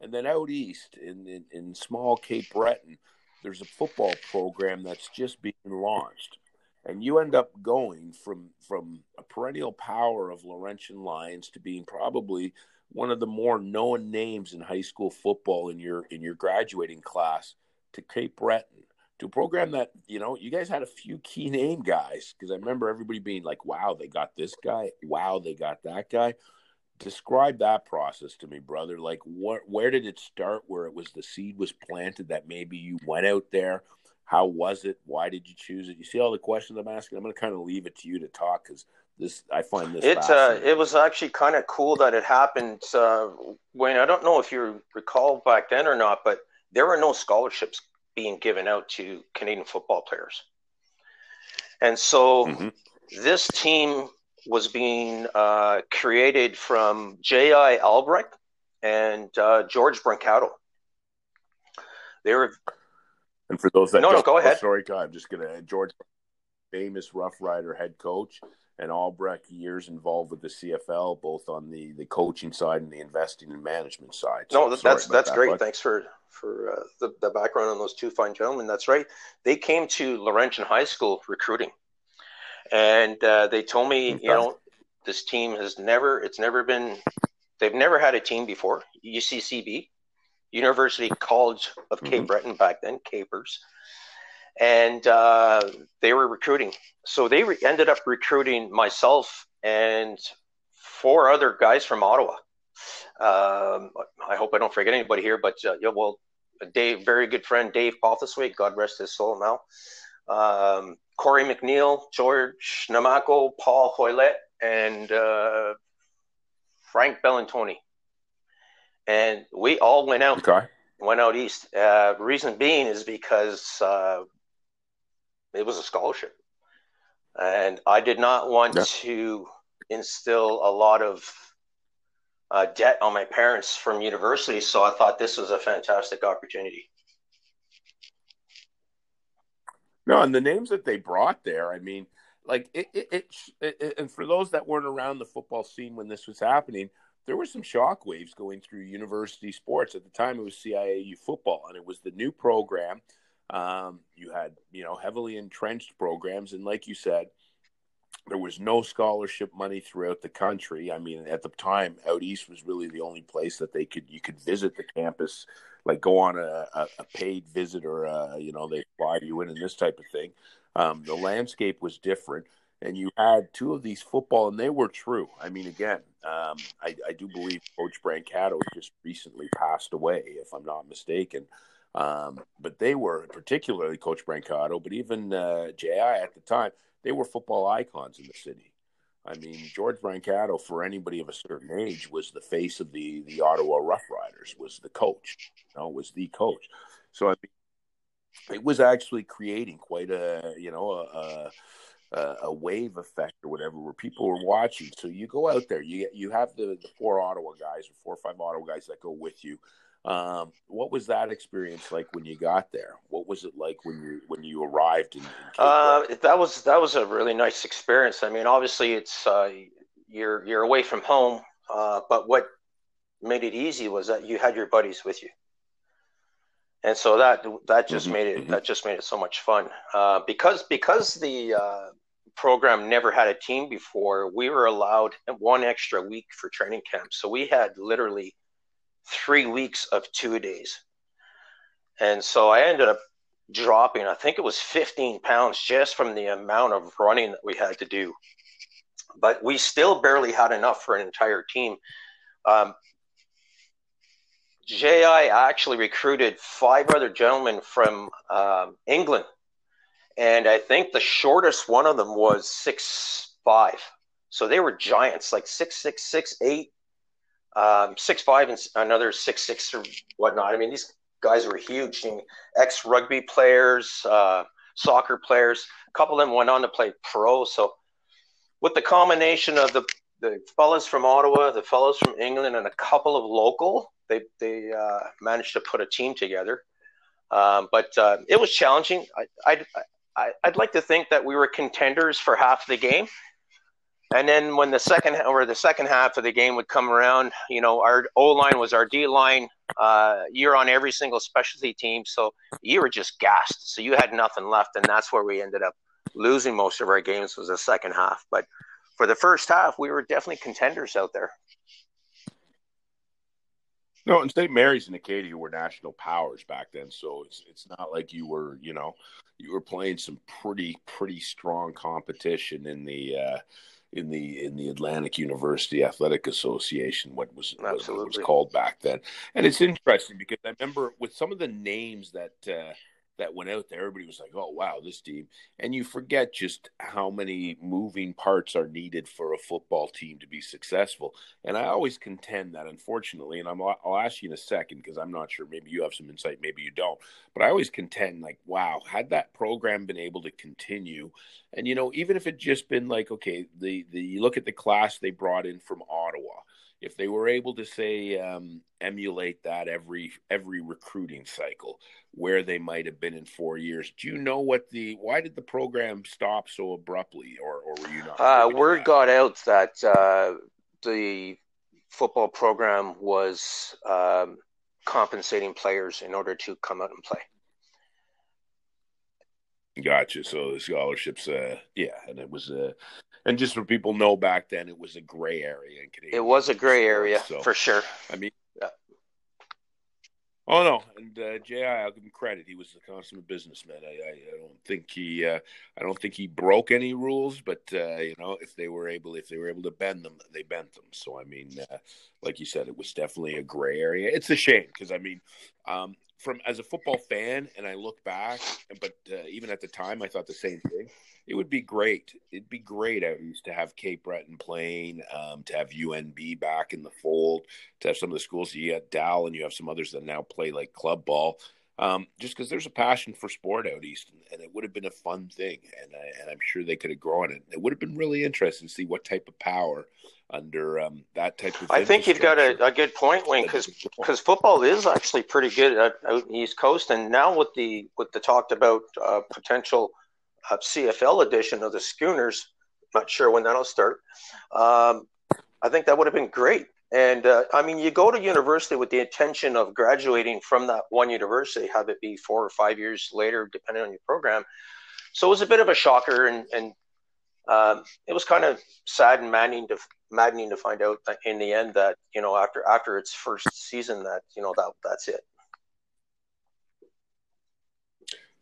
A: And then out east in, in, in small Cape Breton, there's a football program that's just being launched. And you end up going from from a perennial power of Laurentian Lions to being probably one of the more known names in high school football in your in your graduating class to Cape Breton to a program that you know you guys had a few key name guys because I remember everybody being like, "Wow, they got this guy! Wow, they got that guy." Describe that process to me, brother. Like, what? Where did it start? Where it was the seed was planted that maybe you went out there. How was it? Why did you choose it? You see all the questions I'm asking. I'm going to kind of leave it to you to talk because this I find this.
B: It uh, it was actually kind of cool that it happened. Uh, when I don't know if you recall back then or not, but there were no scholarships being given out to Canadian football players. And so mm-hmm. this team was being uh, created from J.I. Albrecht and uh, George Brancato. They were.
A: And for those that no, no, go ahead. sorry, God, I'm just gonna George, famous Rough Rider head coach, and Albrecht years involved with the CFL, both on the the coaching side and the investing and management side.
B: So, no, that's that's that, great. But... Thanks for for uh, the, the background on those two fine gentlemen. That's right. They came to Laurentian High School recruiting, and uh, they told me, you know, this team has never, it's never been, they've never had a team before. UCCB, University College of mm-hmm. Cape Breton back then, Capers, and uh, they were recruiting. So they re- ended up recruiting myself and four other guys from Ottawa. Um, I hope I don't forget anybody here, but uh, yeah, well, Dave, very good friend Dave Pothaswaite, God rest his soul now. Um, Corey McNeil, George Namako, Paul Hoylett, and uh, Frank Bellantoni. And we all went out. Okay. Went out east. Uh, reason being is because uh, it was a scholarship, and I did not want yeah. to instill a lot of uh, debt on my parents from university. So I thought this was a fantastic opportunity.
A: No, and the names that they brought there, I mean, like it, it, it, it, and for those that weren't around the football scene when this was happening, there were some shock waves going through university sports at the time. It was CIAU football, and it was the new program. Um, you had you know heavily entrenched programs, and like you said, there was no scholarship money throughout the country. I mean, at the time, out east was really the only place that they could you could visit the campus, like go on a, a, a paid visit or a, you know they fly you in and this type of thing. Um, the landscape was different, and you had two of these football, and they were true. I mean, again, um, I, I, do believe Coach Brancato just recently passed away, if I'm not mistaken. Um, but they were particularly Coach Brancato, but even uh, Ji at the time they were football icons in the city. I mean, George Brancato, for anybody of a certain age, was the face of the the Ottawa Rough Riders. Was the coach, you know, was the coach. So I mean, it was actually creating quite a you know a, a, a wave effect or whatever, where people were watching. So you go out there, you you have the, the four Ottawa guys or four or five Ottawa guys that go with you. Um, what was that experience like when you got there? What was it like when you when you arrived in? in
B: uh, that was that was a really nice experience. I mean, obviously, it's uh, you're you're away from home, uh, but what made it easy was that you had your buddies with you, and so that that just mm-hmm, made it mm-hmm. that just made it so much fun. Uh, because because the uh, program never had a team before, we were allowed one extra week for training camp. So we had literally three weeks of two days. And so I ended up dropping, I think it was 15 pounds just from the amount of running that we had to do. But we still barely had enough for an entire team. Um, JI actually recruited five other gentlemen from um, England. And I think the shortest one of them was six five. So they were giants, like six six six eight um, six five and another six six or whatnot. I mean, these guys were huge. Ex rugby players, uh, soccer players. A couple of them went on to play pro. So, with the combination of the the fellas from Ottawa, the fellows from England, and a couple of local, they they uh, managed to put a team together. Um, but uh, it was challenging. I, I'd, I, I'd like to think that we were contenders for half the game, and then when the second or the second half of the game would come around, you know, our O line was our D line. Uh, you're on every single specialty team, so you were just gassed. So you had nothing left, and that's where we ended up losing most of our games was the second half. But for the first half, we were definitely contenders out there.
A: No, and St. Mary's and Acadia were national powers back then, so it's it's not like you were, you know, you were playing some pretty pretty strong competition in the uh, in the in the Atlantic University Athletic Association, what was what was called back then. And it's interesting because I remember with some of the names that uh, that went out there, everybody was like, "Oh wow, this team," and you forget just how many moving parts are needed for a football team to be successful. And I always contend that, unfortunately, and I'm, I'll ask you in a second because I'm not sure. Maybe you have some insight, maybe you don't. But I always contend, like, wow, had that program been able to continue, and you know, even if it just been like, okay, the the you look at the class they brought in from Ottawa if they were able to say um, emulate that every every recruiting cycle where they might have been in four years do you know what the why did the program stop so abruptly or, or were you not
B: uh, word got out that uh, the football program was um, compensating players in order to come out and play
A: Gotcha. So the scholarships, uh, yeah, and it was uh, and just so people know, back then it was a gray area in Canadian.
B: It was a gray area so, for sure.
A: I mean, yeah. Oh no, and uh, Ji, I'll give him credit. He was a consummate businessman. I, I, I don't think he, uh, I don't think he broke any rules, but uh, you know, if they were able, if they were able to bend them, they bent them. So I mean, uh, like you said, it was definitely a gray area. It's a shame because I mean, um, from as a football fan, and I look back, but uh, even at the time, I thought the same thing it would be great. It'd be great I used to have Cape Breton playing, um, to have UNB back in the fold, to have some of the schools. You got Dal and you have some others that now play like club ball. Um, just because there's a passion for sport out east, and, and, it would have been a fun thing, and, I, and I'm sure they could have grown it. It would have been really interesting to see what type of power under um, that type of.
B: I think you've got a, a good point, Wayne, because because football is actually pretty good out, out in the East Coast, and now with the with the talked about uh, potential uh, CFL edition of the Schooners. Not sure when that'll start. Um, I think that would have been great. And uh, I mean, you go to university with the intention of graduating from that one university, have it be four or five years later, depending on your program. So it was a bit of a shocker, and, and um, it was kind of sad and maddening to maddening to find out in the end that you know after after its first season that you know that that's it.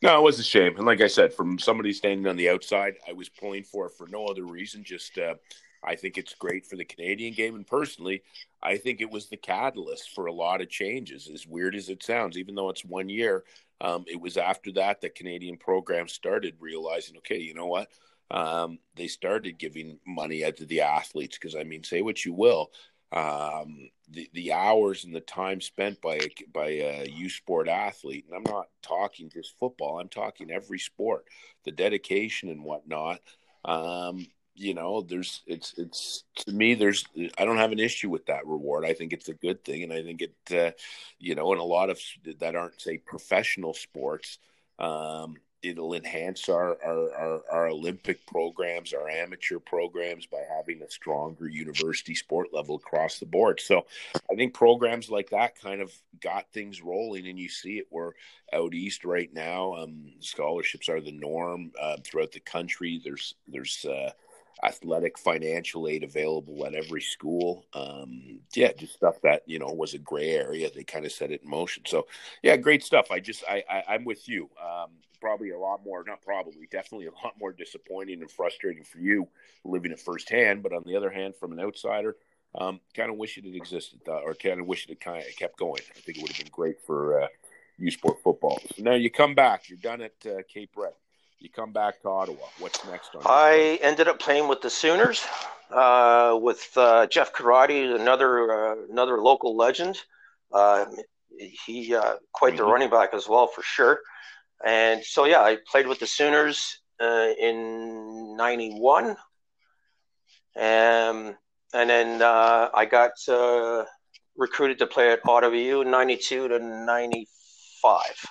A: No, it was a shame. And like I said, from somebody standing on the outside, I was pulling for it for no other reason. Just uh, I think it's great for the Canadian game. And personally, I think it was the catalyst for a lot of changes, as weird as it sounds, even though it's one year. Um, it was after that that Canadian programs started realizing, okay, you know what? Um, they started giving money out to the athletes because, I mean, say what you will, um, the the hours and the time spent by a, by a U sport athlete, and I'm not talking just football. I'm talking every sport, the dedication and whatnot. Um, you know, there's it's it's to me. There's I don't have an issue with that reward. I think it's a good thing, and I think it, uh, you know, in a lot of that aren't say professional sports. Um, it'll enhance our, our, our, our, Olympic programs, our amateur programs by having a stronger university sport level across the board. So I think programs like that kind of got things rolling, and you see it. We're out east right now. Um, scholarships are the norm uh, throughout the country. There's there's uh, athletic financial aid available at every school. Um, yeah, just stuff that you know was a gray area. They kind of set it in motion. So yeah, great stuff. I just I, I am with you. Um, probably a lot more, not probably, definitely a lot more disappointing and frustrating for you living it firsthand. But on the other hand, from an outsider, um, kind of wish it had existed, uh, or kind of wish it had kind of kept going. I think it would have been great for uh, U Sport football. So now you come back. You're done at uh, Cape Breton. You come back to Ottawa. What's next? On
B: I ended up playing with the Sooners, uh, with uh, Jeff Karate, another uh, another local legend. Uh, he uh, quite the mm-hmm. running back as well for sure. And so yeah, I played with the Sooners uh, in '91, um, and then I got recruited to play at Ottawa U '92 to '95.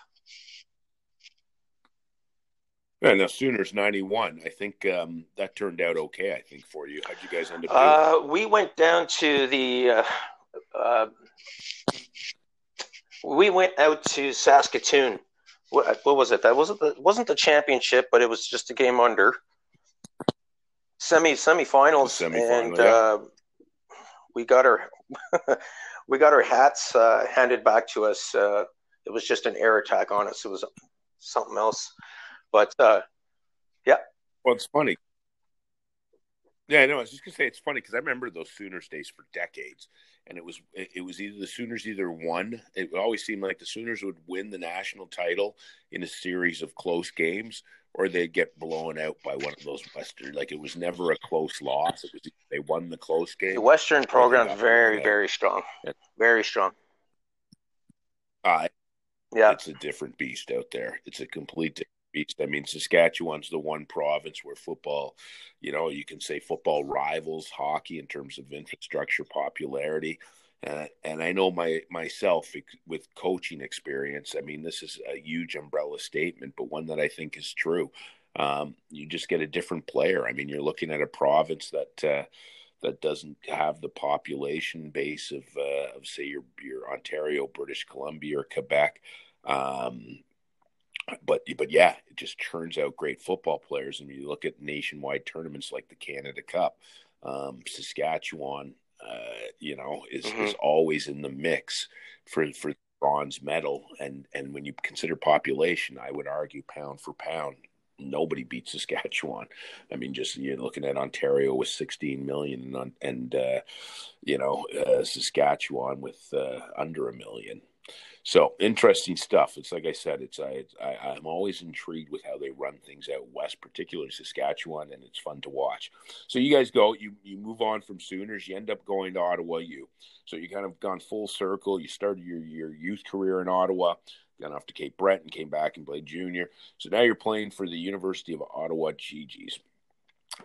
A: Yeah, now Sooners ninety one. I think um, that turned out okay. I think for you. How'd you guys end up?
B: Uh, we went down to the uh, uh, we went out to Saskatoon. What, what was it? That wasn't the wasn't the championship, but it was just a game under semi semifinals, and yeah. uh, we got our we got our hats uh, handed back to us. Uh, it was just an air attack on us. It was something else, but uh, yeah.
A: Well, it's funny. Yeah, I know. I was just gonna say it's funny because I remember those Sooners days for decades, and it was it was either the Sooners either won. It always seemed like the Sooners would win the national title in a series of close games, or they'd get blown out by one of those Western. Like it was never a close loss. It was they won the close game.
B: The Western program very very strong, yeah. very strong.
A: Uh, yeah, it's a different beast out there. It's a complete beast. I mean, Saskatchewan's the one province where football, you know, you can say football rivals hockey in terms of infrastructure, popularity. Uh, and I know my myself with coaching experience. I mean, this is a huge umbrella statement, but one that I think is true. Um, you just get a different player. I mean, you're looking at a province that uh, that doesn't have the population base of uh, of say your your Ontario, British Columbia, or Quebec. Um, but but yeah, it just churns out great football players. And you look at nationwide tournaments like the Canada Cup, um, Saskatchewan, uh, you know, is mm-hmm. is always in the mix for for bronze medal. And and when you consider population, I would argue pound for pound, nobody beats Saskatchewan. I mean, just you're looking at Ontario with 16 million and and uh, you know uh, Saskatchewan with uh, under a million. So interesting stuff. It's like I said, it's I, I am always intrigued with how they run things out west, particularly Saskatchewan, and it's fun to watch. So you guys go, you you move on from Sooners, you end up going to Ottawa U. So you kind of gone full circle. You started your your youth career in Ottawa, got off to Cape Breton, came back and played junior. So now you're playing for the University of Ottawa Gee-Gees.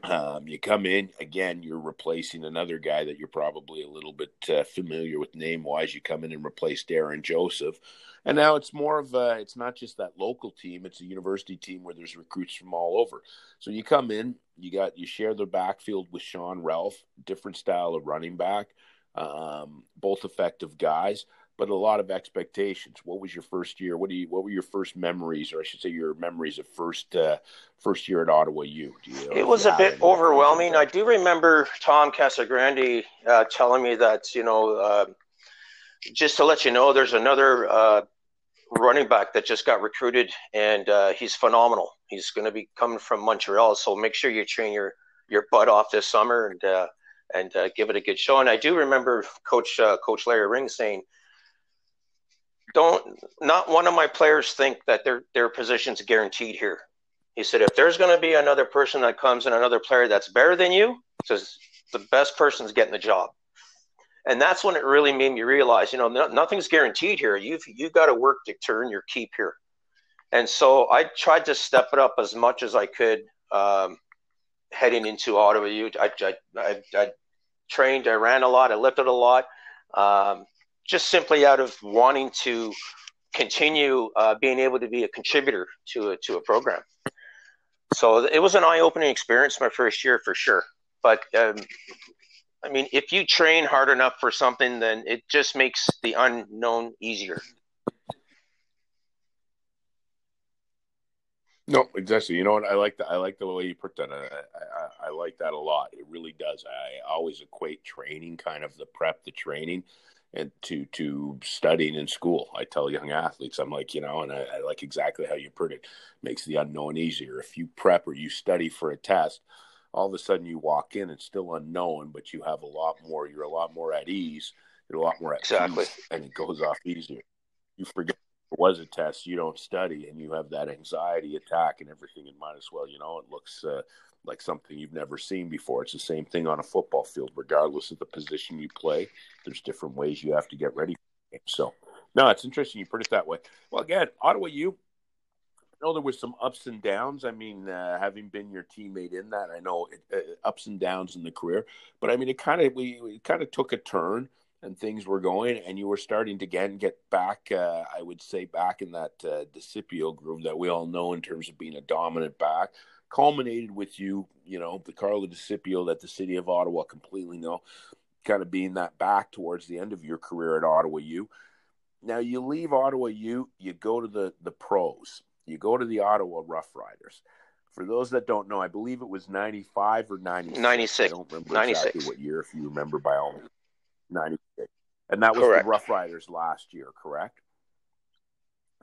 A: Um, you come in again, you're replacing another guy that you're probably a little bit uh, familiar with name wise. You come in and replace Darren Joseph, and now it's more of a, it's not just that local team; it's a university team where there's recruits from all over. So you come in, you got you share the backfield with Sean Ralph, different style of running back, um, both effective guys but a lot of expectations. What was your first year? What do you? What were your first memories, or I should say, your memories of first uh, first year at Ottawa U? You
B: it was a bit overwhelming. I do remember Tom Casagrande uh, telling me that you know, uh, just to let you know, there's another uh, running back that just got recruited, and uh, he's phenomenal. He's going to be coming from Montreal, so make sure you train your your butt off this summer and uh, and give it a good show. And I do remember Coach Coach Larry Ring saying don't not one of my players think that their their position's guaranteed here. He said, if there's going to be another person that comes and another player that's better than you, says the best person's getting the job. And that's when it really made me realize, you know, no, nothing's guaranteed here. You've you've got to work to turn your keep here. And so I tried to step it up as much as I could um, heading into Ottawa I I trained, I ran a lot, I lifted a lot. Um, just simply out of wanting to continue uh, being able to be a contributor to a, to a program. So it was an eye-opening experience my first year for sure. But um, I mean, if you train hard enough for something, then it just makes the unknown easier.
A: No, exactly. You know what? I like that. I like the way you put that. I, I, I like that a lot. It really does. I always equate training, kind of the prep, the training, and to to studying in school. I tell young athletes, I'm like, you know, and I, I, like exactly how you put it. Makes the unknown easier. If you prep or you study for a test, all of a sudden you walk in, it's still unknown, but you have a lot more. You're a lot more at ease. You're a lot more at exactly, peace, and it goes off easier. You forget was a test. You don't study, and you have that anxiety attack and everything. And might as well, you know, it looks uh, like something you've never seen before. It's the same thing on a football field, regardless of the position you play. There's different ways you have to get ready. So, no, it's interesting you put it that way. Well, again, Ottawa U. I know there was some ups and downs. I mean, uh, having been your teammate in that, I know it, uh, ups and downs in the career. But I mean, it kind of we, we kind of took a turn and things were going, and you were starting to again get back. Uh, I would say back in that uh, DiCipio groove that we all know in terms of being a dominant back. Culminated with you, you know, the Carlo DiCipio that the city of Ottawa completely know, kind of being that back towards the end of your career at Ottawa U. Now you leave Ottawa U, you go to the the pros, you go to the Ottawa Rough Riders. For those that don't know, I believe it was 95 or 96.
B: 96.
A: I don't remember
B: 96.
A: exactly what year, if you remember by all 90. And that was
B: Correct.
A: the Rough Riders last year, correct?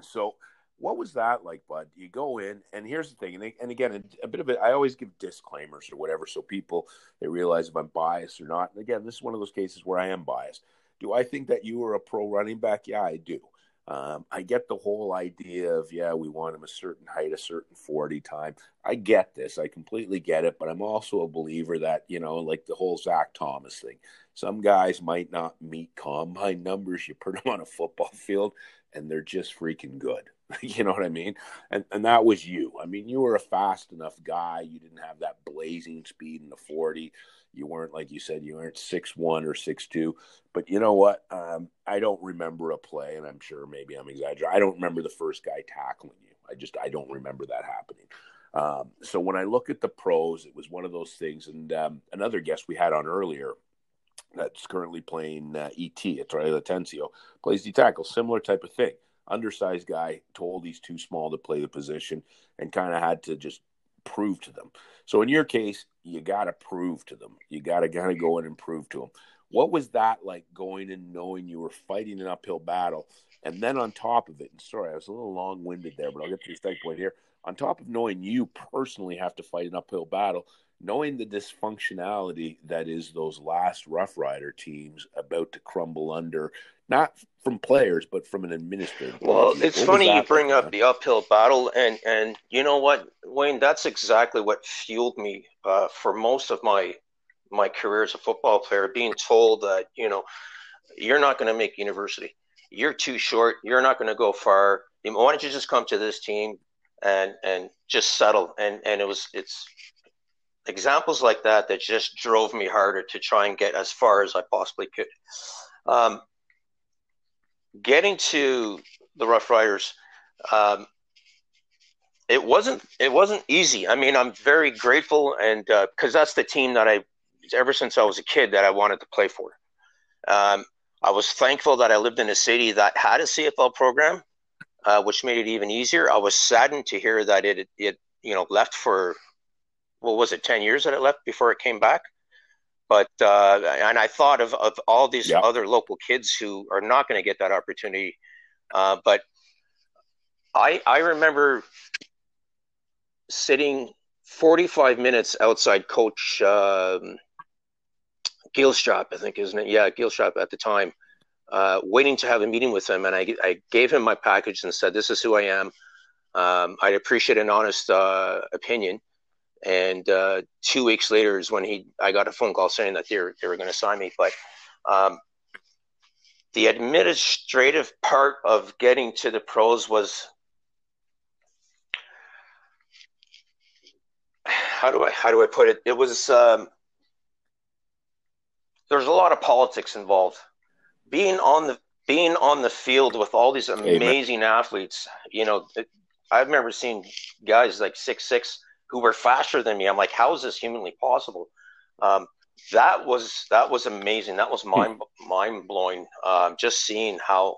A: So, what was that like, bud? You go in, and here's the thing, and, they, and again, a bit of it. I always give disclaimers or whatever, so people they realize if I'm biased or not. And again, this is one of those cases where I am biased. Do I think that you were a pro running back? Yeah, I do. Um, I get the whole idea of yeah, we want him a certain height, a certain forty time. I get this, I completely get it, but I'm also a believer that you know, like the whole Zach Thomas thing. Some guys might not meet combine numbers. You put them on a football field, and they're just freaking good. you know what I mean? And and that was you. I mean, you were a fast enough guy. You didn't have that blazing speed in the forty. You weren't like you said. You weren't six one or six two. But you know what? Um, I don't remember a play, and I'm sure maybe I'm exaggerating. I don't remember the first guy tackling you. I just I don't remember that happening. Um, so when I look at the pros, it was one of those things. And um, another guest we had on earlier that's currently playing uh, ET, it's Ray Latencio, plays D tackle, similar type of thing. Undersized guy, told he's too small to play the position, and kind of had to just prove to them. So in your case, you got to prove to them. You got to kind of go in and prove to them. What was that like going and knowing you were fighting an uphill battle? And then on top of it, and sorry, I was a little long winded there, but I'll get to the second point here. On top of knowing you personally have to fight an uphill battle, knowing the dysfunctionality that is those last Rough Rider teams about to crumble under, not from players, but from an administrator.
B: Well, it's funny you bring like, up man? the uphill battle, and and you know what, Wayne, that's exactly what fueled me uh, for most of my my career as a football player. Being told that you know you're not going to make university, you're too short, you're not going to go far. Why don't you just come to this team and and just settle? And and it was it's examples like that that just drove me harder to try and get as far as I possibly could. Um, getting to the Rough Riders, um, it wasn't it wasn't easy. I mean, I'm very grateful, and because uh, that's the team that I, ever since I was a kid, that I wanted to play for. Um, I was thankful that I lived in a city that had a CFL program, uh, which made it even easier. I was saddened to hear that it it you know left for what was it ten years that it left before it came back. But uh, and I thought of, of all these yep. other local kids who are not going to get that opportunity. Uh, but I I remember sitting 45 minutes outside Coach um, Gilstrap, I think, isn't it? Yeah, Gilstrap at the time, uh, waiting to have a meeting with him. And I, I gave him my package and said, This is who I am. Um, I'd appreciate an honest uh, opinion. And uh, two weeks later is when he I got a phone call saying that they were, they were going to sign me. But um, the administrative part of getting to the pros was how do I how do I put it? It was um, there's a lot of politics involved. Being on the being on the field with all these amazing Amen. athletes, you know, I remember seeing guys like six six who were faster than me. I'm like, how is this humanly possible? Um, that was that was amazing. That was mind mind blowing. Um, just seeing how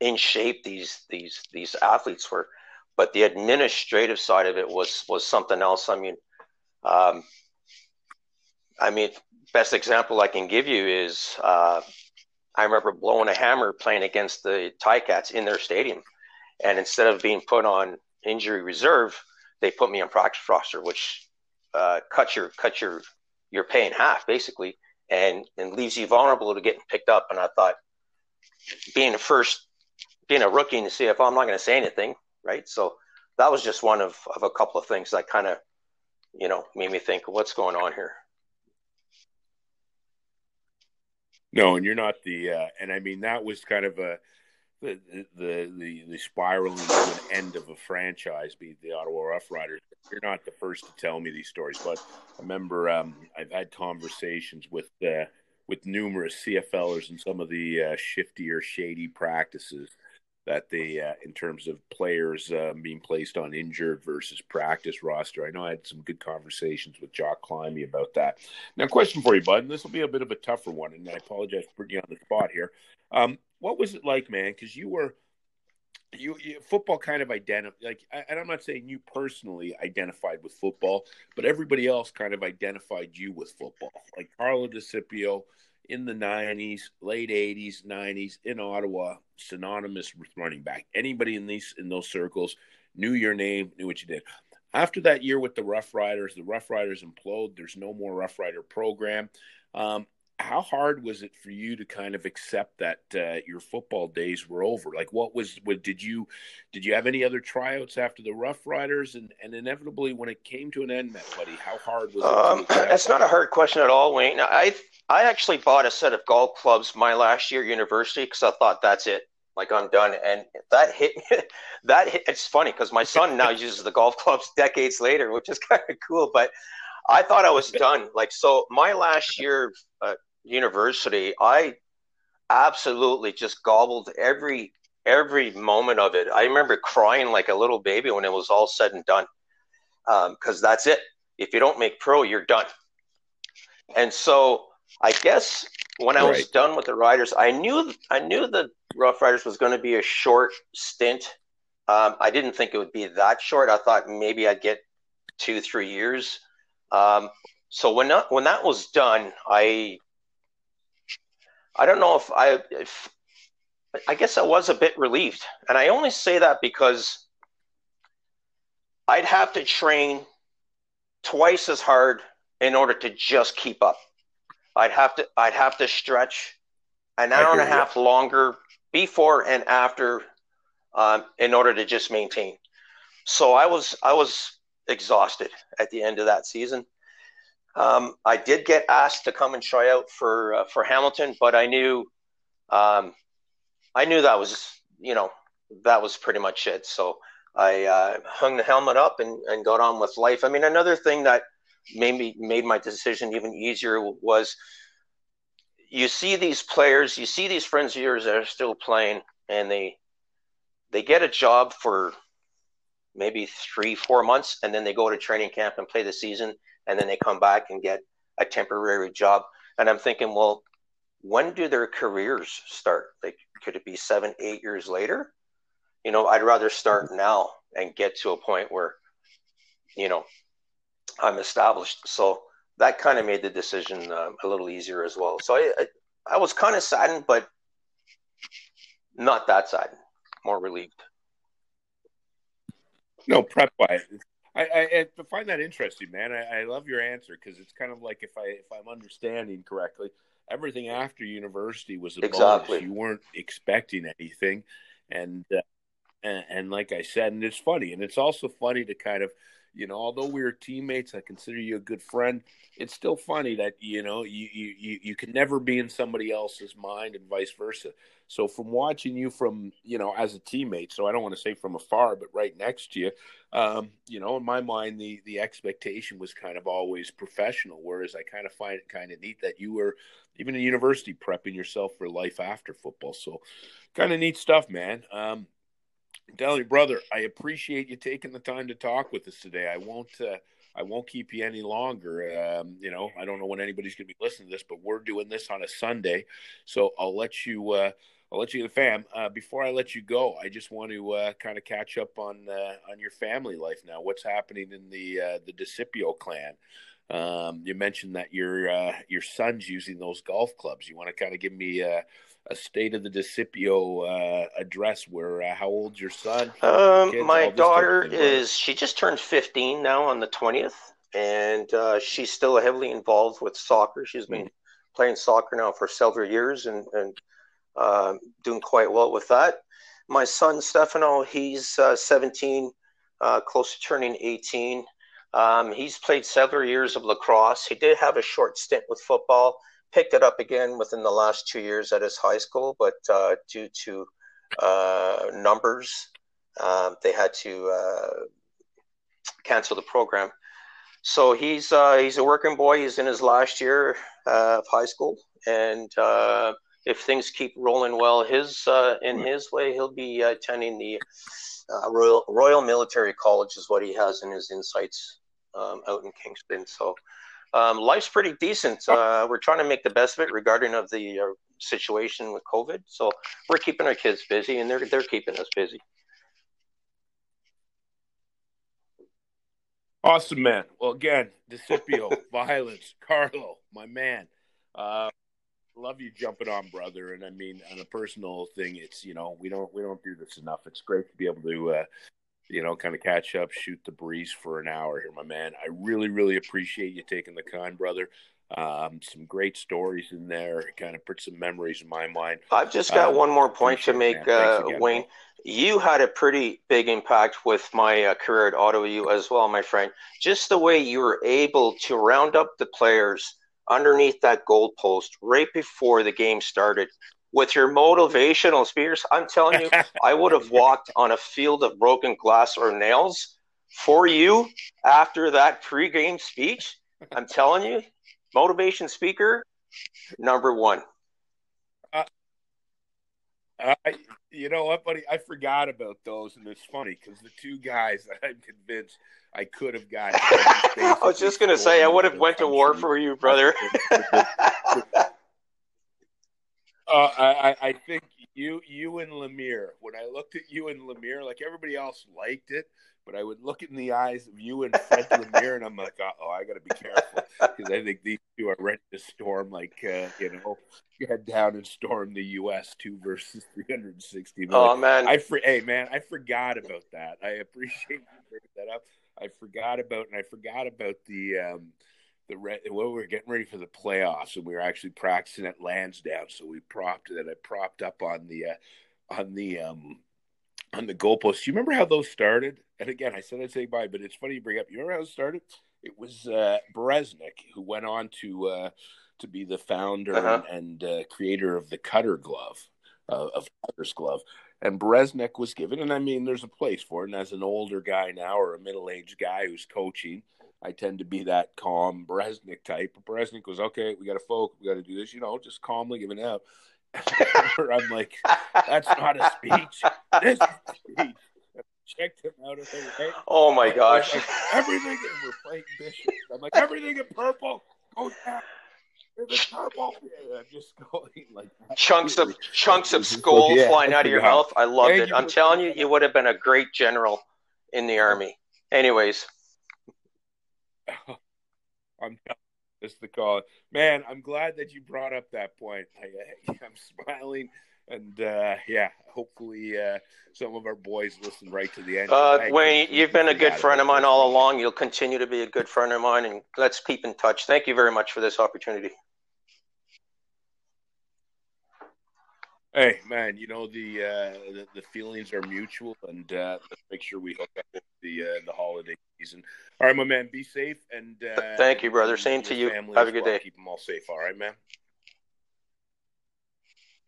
B: in shape these these these athletes were, but the administrative side of it was was something else. I mean, um, I mean, best example I can give you is uh, I remember blowing a hammer playing against the Ticats in their stadium, and instead of being put on injury reserve, they put me on practice roster, which uh, cuts your cuts your your pay in half basically, and and leaves you vulnerable to getting picked up. And I thought, being a first, being a rookie in the CFL, I'm not going to say anything, right? So that was just one of of a couple of things that kind of, you know, made me think, what's going on here.
A: No, and you're not the, uh, and I mean that was kind of a the the the, the spiraling to an end of a franchise, be the Ottawa Rough Riders. You're not the first to tell me these stories, but I remember um, I've had conversations with uh, with numerous CFLers and some of the uh, shifty or shady practices that they, uh, in terms of players uh, being placed on injured versus practice roster. I know I had some good conversations with Jock Climie about that. Now, question for you, Bud, and this will be a bit of a tougher one, and I apologize for putting you on the spot here. Um, what was it like, man? Because you were you, you, football kind of identified like and i'm not saying you personally identified with football but everybody else kind of identified you with football. Like carlo DiCipio in the 90s late 80s 90s in ottawa synonymous with running back. Anybody in these in those circles knew your name knew what you did. After that year with the rough riders the rough riders implode. There's no more rough rider program. Um, how hard was it for you to kind of accept that uh, your football days were over? Like, what was what did you did you have any other tryouts after the Rough Riders? And and inevitably, when it came to an end, Matt Buddy, how hard was it?
B: Um, that's not a hard question at all, Wayne. I I actually bought a set of golf clubs my last year at university because I thought that's it. Like I'm done, and that hit. that hit. It's funny because my son now uses the golf clubs decades later, which is kind of cool. But I thought I was done. Like so, my last year uh, university, I absolutely just gobbled every every moment of it. I remember crying like a little baby when it was all said and done, because um, that's it. If you don't make pro, you're done. And so I guess when I right. was done with the Riders, I knew I knew the Rough Riders was going to be a short stint. Um, I didn't think it would be that short. I thought maybe I'd get two, three years. Um, so when that, when that was done, I I don't know if I, if, I guess I was a bit relieved. And I only say that because I'd have to train twice as hard in order to just keep up. I'd have to, I'd have to stretch an hour and a half longer before and after um, in order to just maintain. So I was, I was exhausted at the end of that season. Um, I did get asked to come and try out for uh, for Hamilton, but I knew um, I knew that was you know that was pretty much it. So I uh, hung the helmet up and, and got on with life. I mean, another thing that made me made my decision even easier was you see these players, you see these friends of yours that are still playing, and they they get a job for maybe three, four months, and then they go to training camp and play the season, and then they come back and get a temporary job. And I'm thinking, well, when do their careers start? Like, could it be seven, eight years later? You know, I'd rather start mm-hmm. now and get to a point where, you know, I'm established. So that kind of made the decision uh, a little easier as well. So I, I, I was kind of saddened, but not that saddened, more relieved.
A: No, prep wise, I, I, find that interesting, man. I, I love your answer because it's kind of like if I if I'm understanding correctly, everything after university was a exactly. bonus. You weren't expecting anything, and, uh, and and like I said, and it's funny, and it's also funny to kind of you know, although we are teammates, I consider you a good friend. It's still funny that you know you you you can never be in somebody else's mind and vice versa. So from watching you from you know as a teammate, so I don't want to say from afar, but right next to you, um, you know, in my mind, the the expectation was kind of always professional. Whereas I kind of find it kind of neat that you were even in university prepping yourself for life after football. So kind of neat stuff, man. Um, You, brother, I appreciate you taking the time to talk with us today. I won't. Uh, I won't keep you any longer. Um, you know, I don't know when anybody's going to be listening to this, but we're doing this on a Sunday, so I'll let you. Uh, I'll let you the fam. Uh, before I let you go, I just want to uh, kind of catch up on uh, on your family life now. What's happening in the uh, the DiCipio clan? Um, you mentioned that your uh, your son's using those golf clubs. You want to kind of give me a state of the DiCipio uh, address where uh, how old's your son?
B: Um, kids, my daughter is she just turned 15 now on the 20th, and uh, she's still heavily involved with soccer. She's been mm. playing soccer now for several years and and uh, doing quite well with that. My son Stefano, he's uh, 17, uh, close to turning 18. Um, he's played several years of lacrosse. He did have a short stint with football picked it up again within the last two years at his high school, but uh, due to uh, numbers, um, they had to uh, cancel the program. So he's uh, he's a working boy. He's in his last year uh, of high school, and uh, if things keep rolling well, his in his way, he'll be attending the Royal Royal Military College, is what he has in his insights um, out in Kingston. So um, life's pretty decent. Uh, we're trying to make the best of it regarding of the uh, situation with COVID. So we're keeping our kids busy, and they're they're keeping us busy.
A: Awesome, man. Well, again, DiCipio, Violence, Carlo, my man. Uh, love you jumping on, brother. And I mean, on a personal thing, it's you know we don't we don't do this enough. It's great to be able to uh, you know kind of catch up, shoot the breeze for an hour here, my man. I really really appreciate you taking the time, brother. Um, some great stories in there. It kind of put some memories in my mind.
B: I've just got um, one more point to make, uh, again, Wayne. You had a pretty big impact with my uh, career at Ottawa U as well, my friend. Just the way you were able to round up the players underneath that goalpost right before the game started with your motivational speakers. I'm telling you, I would have walked on a field of broken glass or nails for you after that pregame speech. I'm telling you, motivation speaker number one.
A: Uh, I, you know what, buddy? I forgot about those, and it's funny because the two guys that I'm convinced I could have got.
B: I was just gonna say I would have went to war for you, brother.
A: Uh, I, I think you, you and Lemire. When I looked at you and Lemire, like everybody else liked it, but I would look in the eyes of you and Fred Lemire, and I'm like, oh, I got to be careful because I think these two are ready to storm, like uh, you know, head down and storm the U.S. two versus 360.
B: Oh man,
A: I for, hey man, I forgot about that. I appreciate you bringing that up. I forgot about, and I forgot about the. Um, the re- well, we were getting ready for the playoffs, and we were actually practicing at Lansdowne. So we propped it. I propped up on the uh, on the um, on the goalpost. Do you remember how those started? And again, I said I'd say bye, but it's funny you bring up. You remember how it started? It was uh, Bereznik who went on to uh, to be the founder uh-huh. and, and uh, creator of the Cutter glove uh, of Cutter's glove. And Bereznik was given, and I mean, there's a place for it. And as an older guy now, or a middle aged guy who's coaching, I tend to be that calm Bereznik type. Bereznik goes, okay, we got to focus, we got to do this, you know, just calmly giving out. I'm like, that's not a speech. This is a speech. Checked him out of the
B: Oh my gosh.
A: Like, everything, and we're playing Bishop. I'm like, everything in purple goes down. Purple. Yeah, I'm just going like that.
B: chunks of chunks of skull yeah, flying out of your mouth. I loved Thank it. I'm telling you, you would have been a great general in the army. Anyways.
A: I'm just the call. Man, I'm glad that you brought up that point. I, am smiling, and uh, yeah, hopefully uh, some of our boys listen right to the end.
B: Uh, Wayne, you've been a good friend of mine all along. You'll continue to be a good friend of mine, and let's keep in touch. Thank you very much for this opportunity.
A: Hey man, you know the uh, the, the, feelings are mutual, and uh, let's make sure we hook up with the uh, the holiday season. All right, my man, be safe and uh,
B: thank you, brother. Same to you. Have a good
A: well.
B: day.
A: Keep them all safe. All right, man.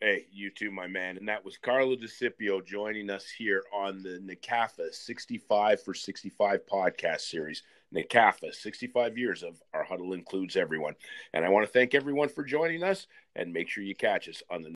A: Hey, you too, my man. And that was Carlo DiCipio joining us here on the NCAFA 65 for 65 podcast series. NCAFA, 65 years of our huddle includes everyone. And I want to thank everyone for joining us and make sure you catch us on the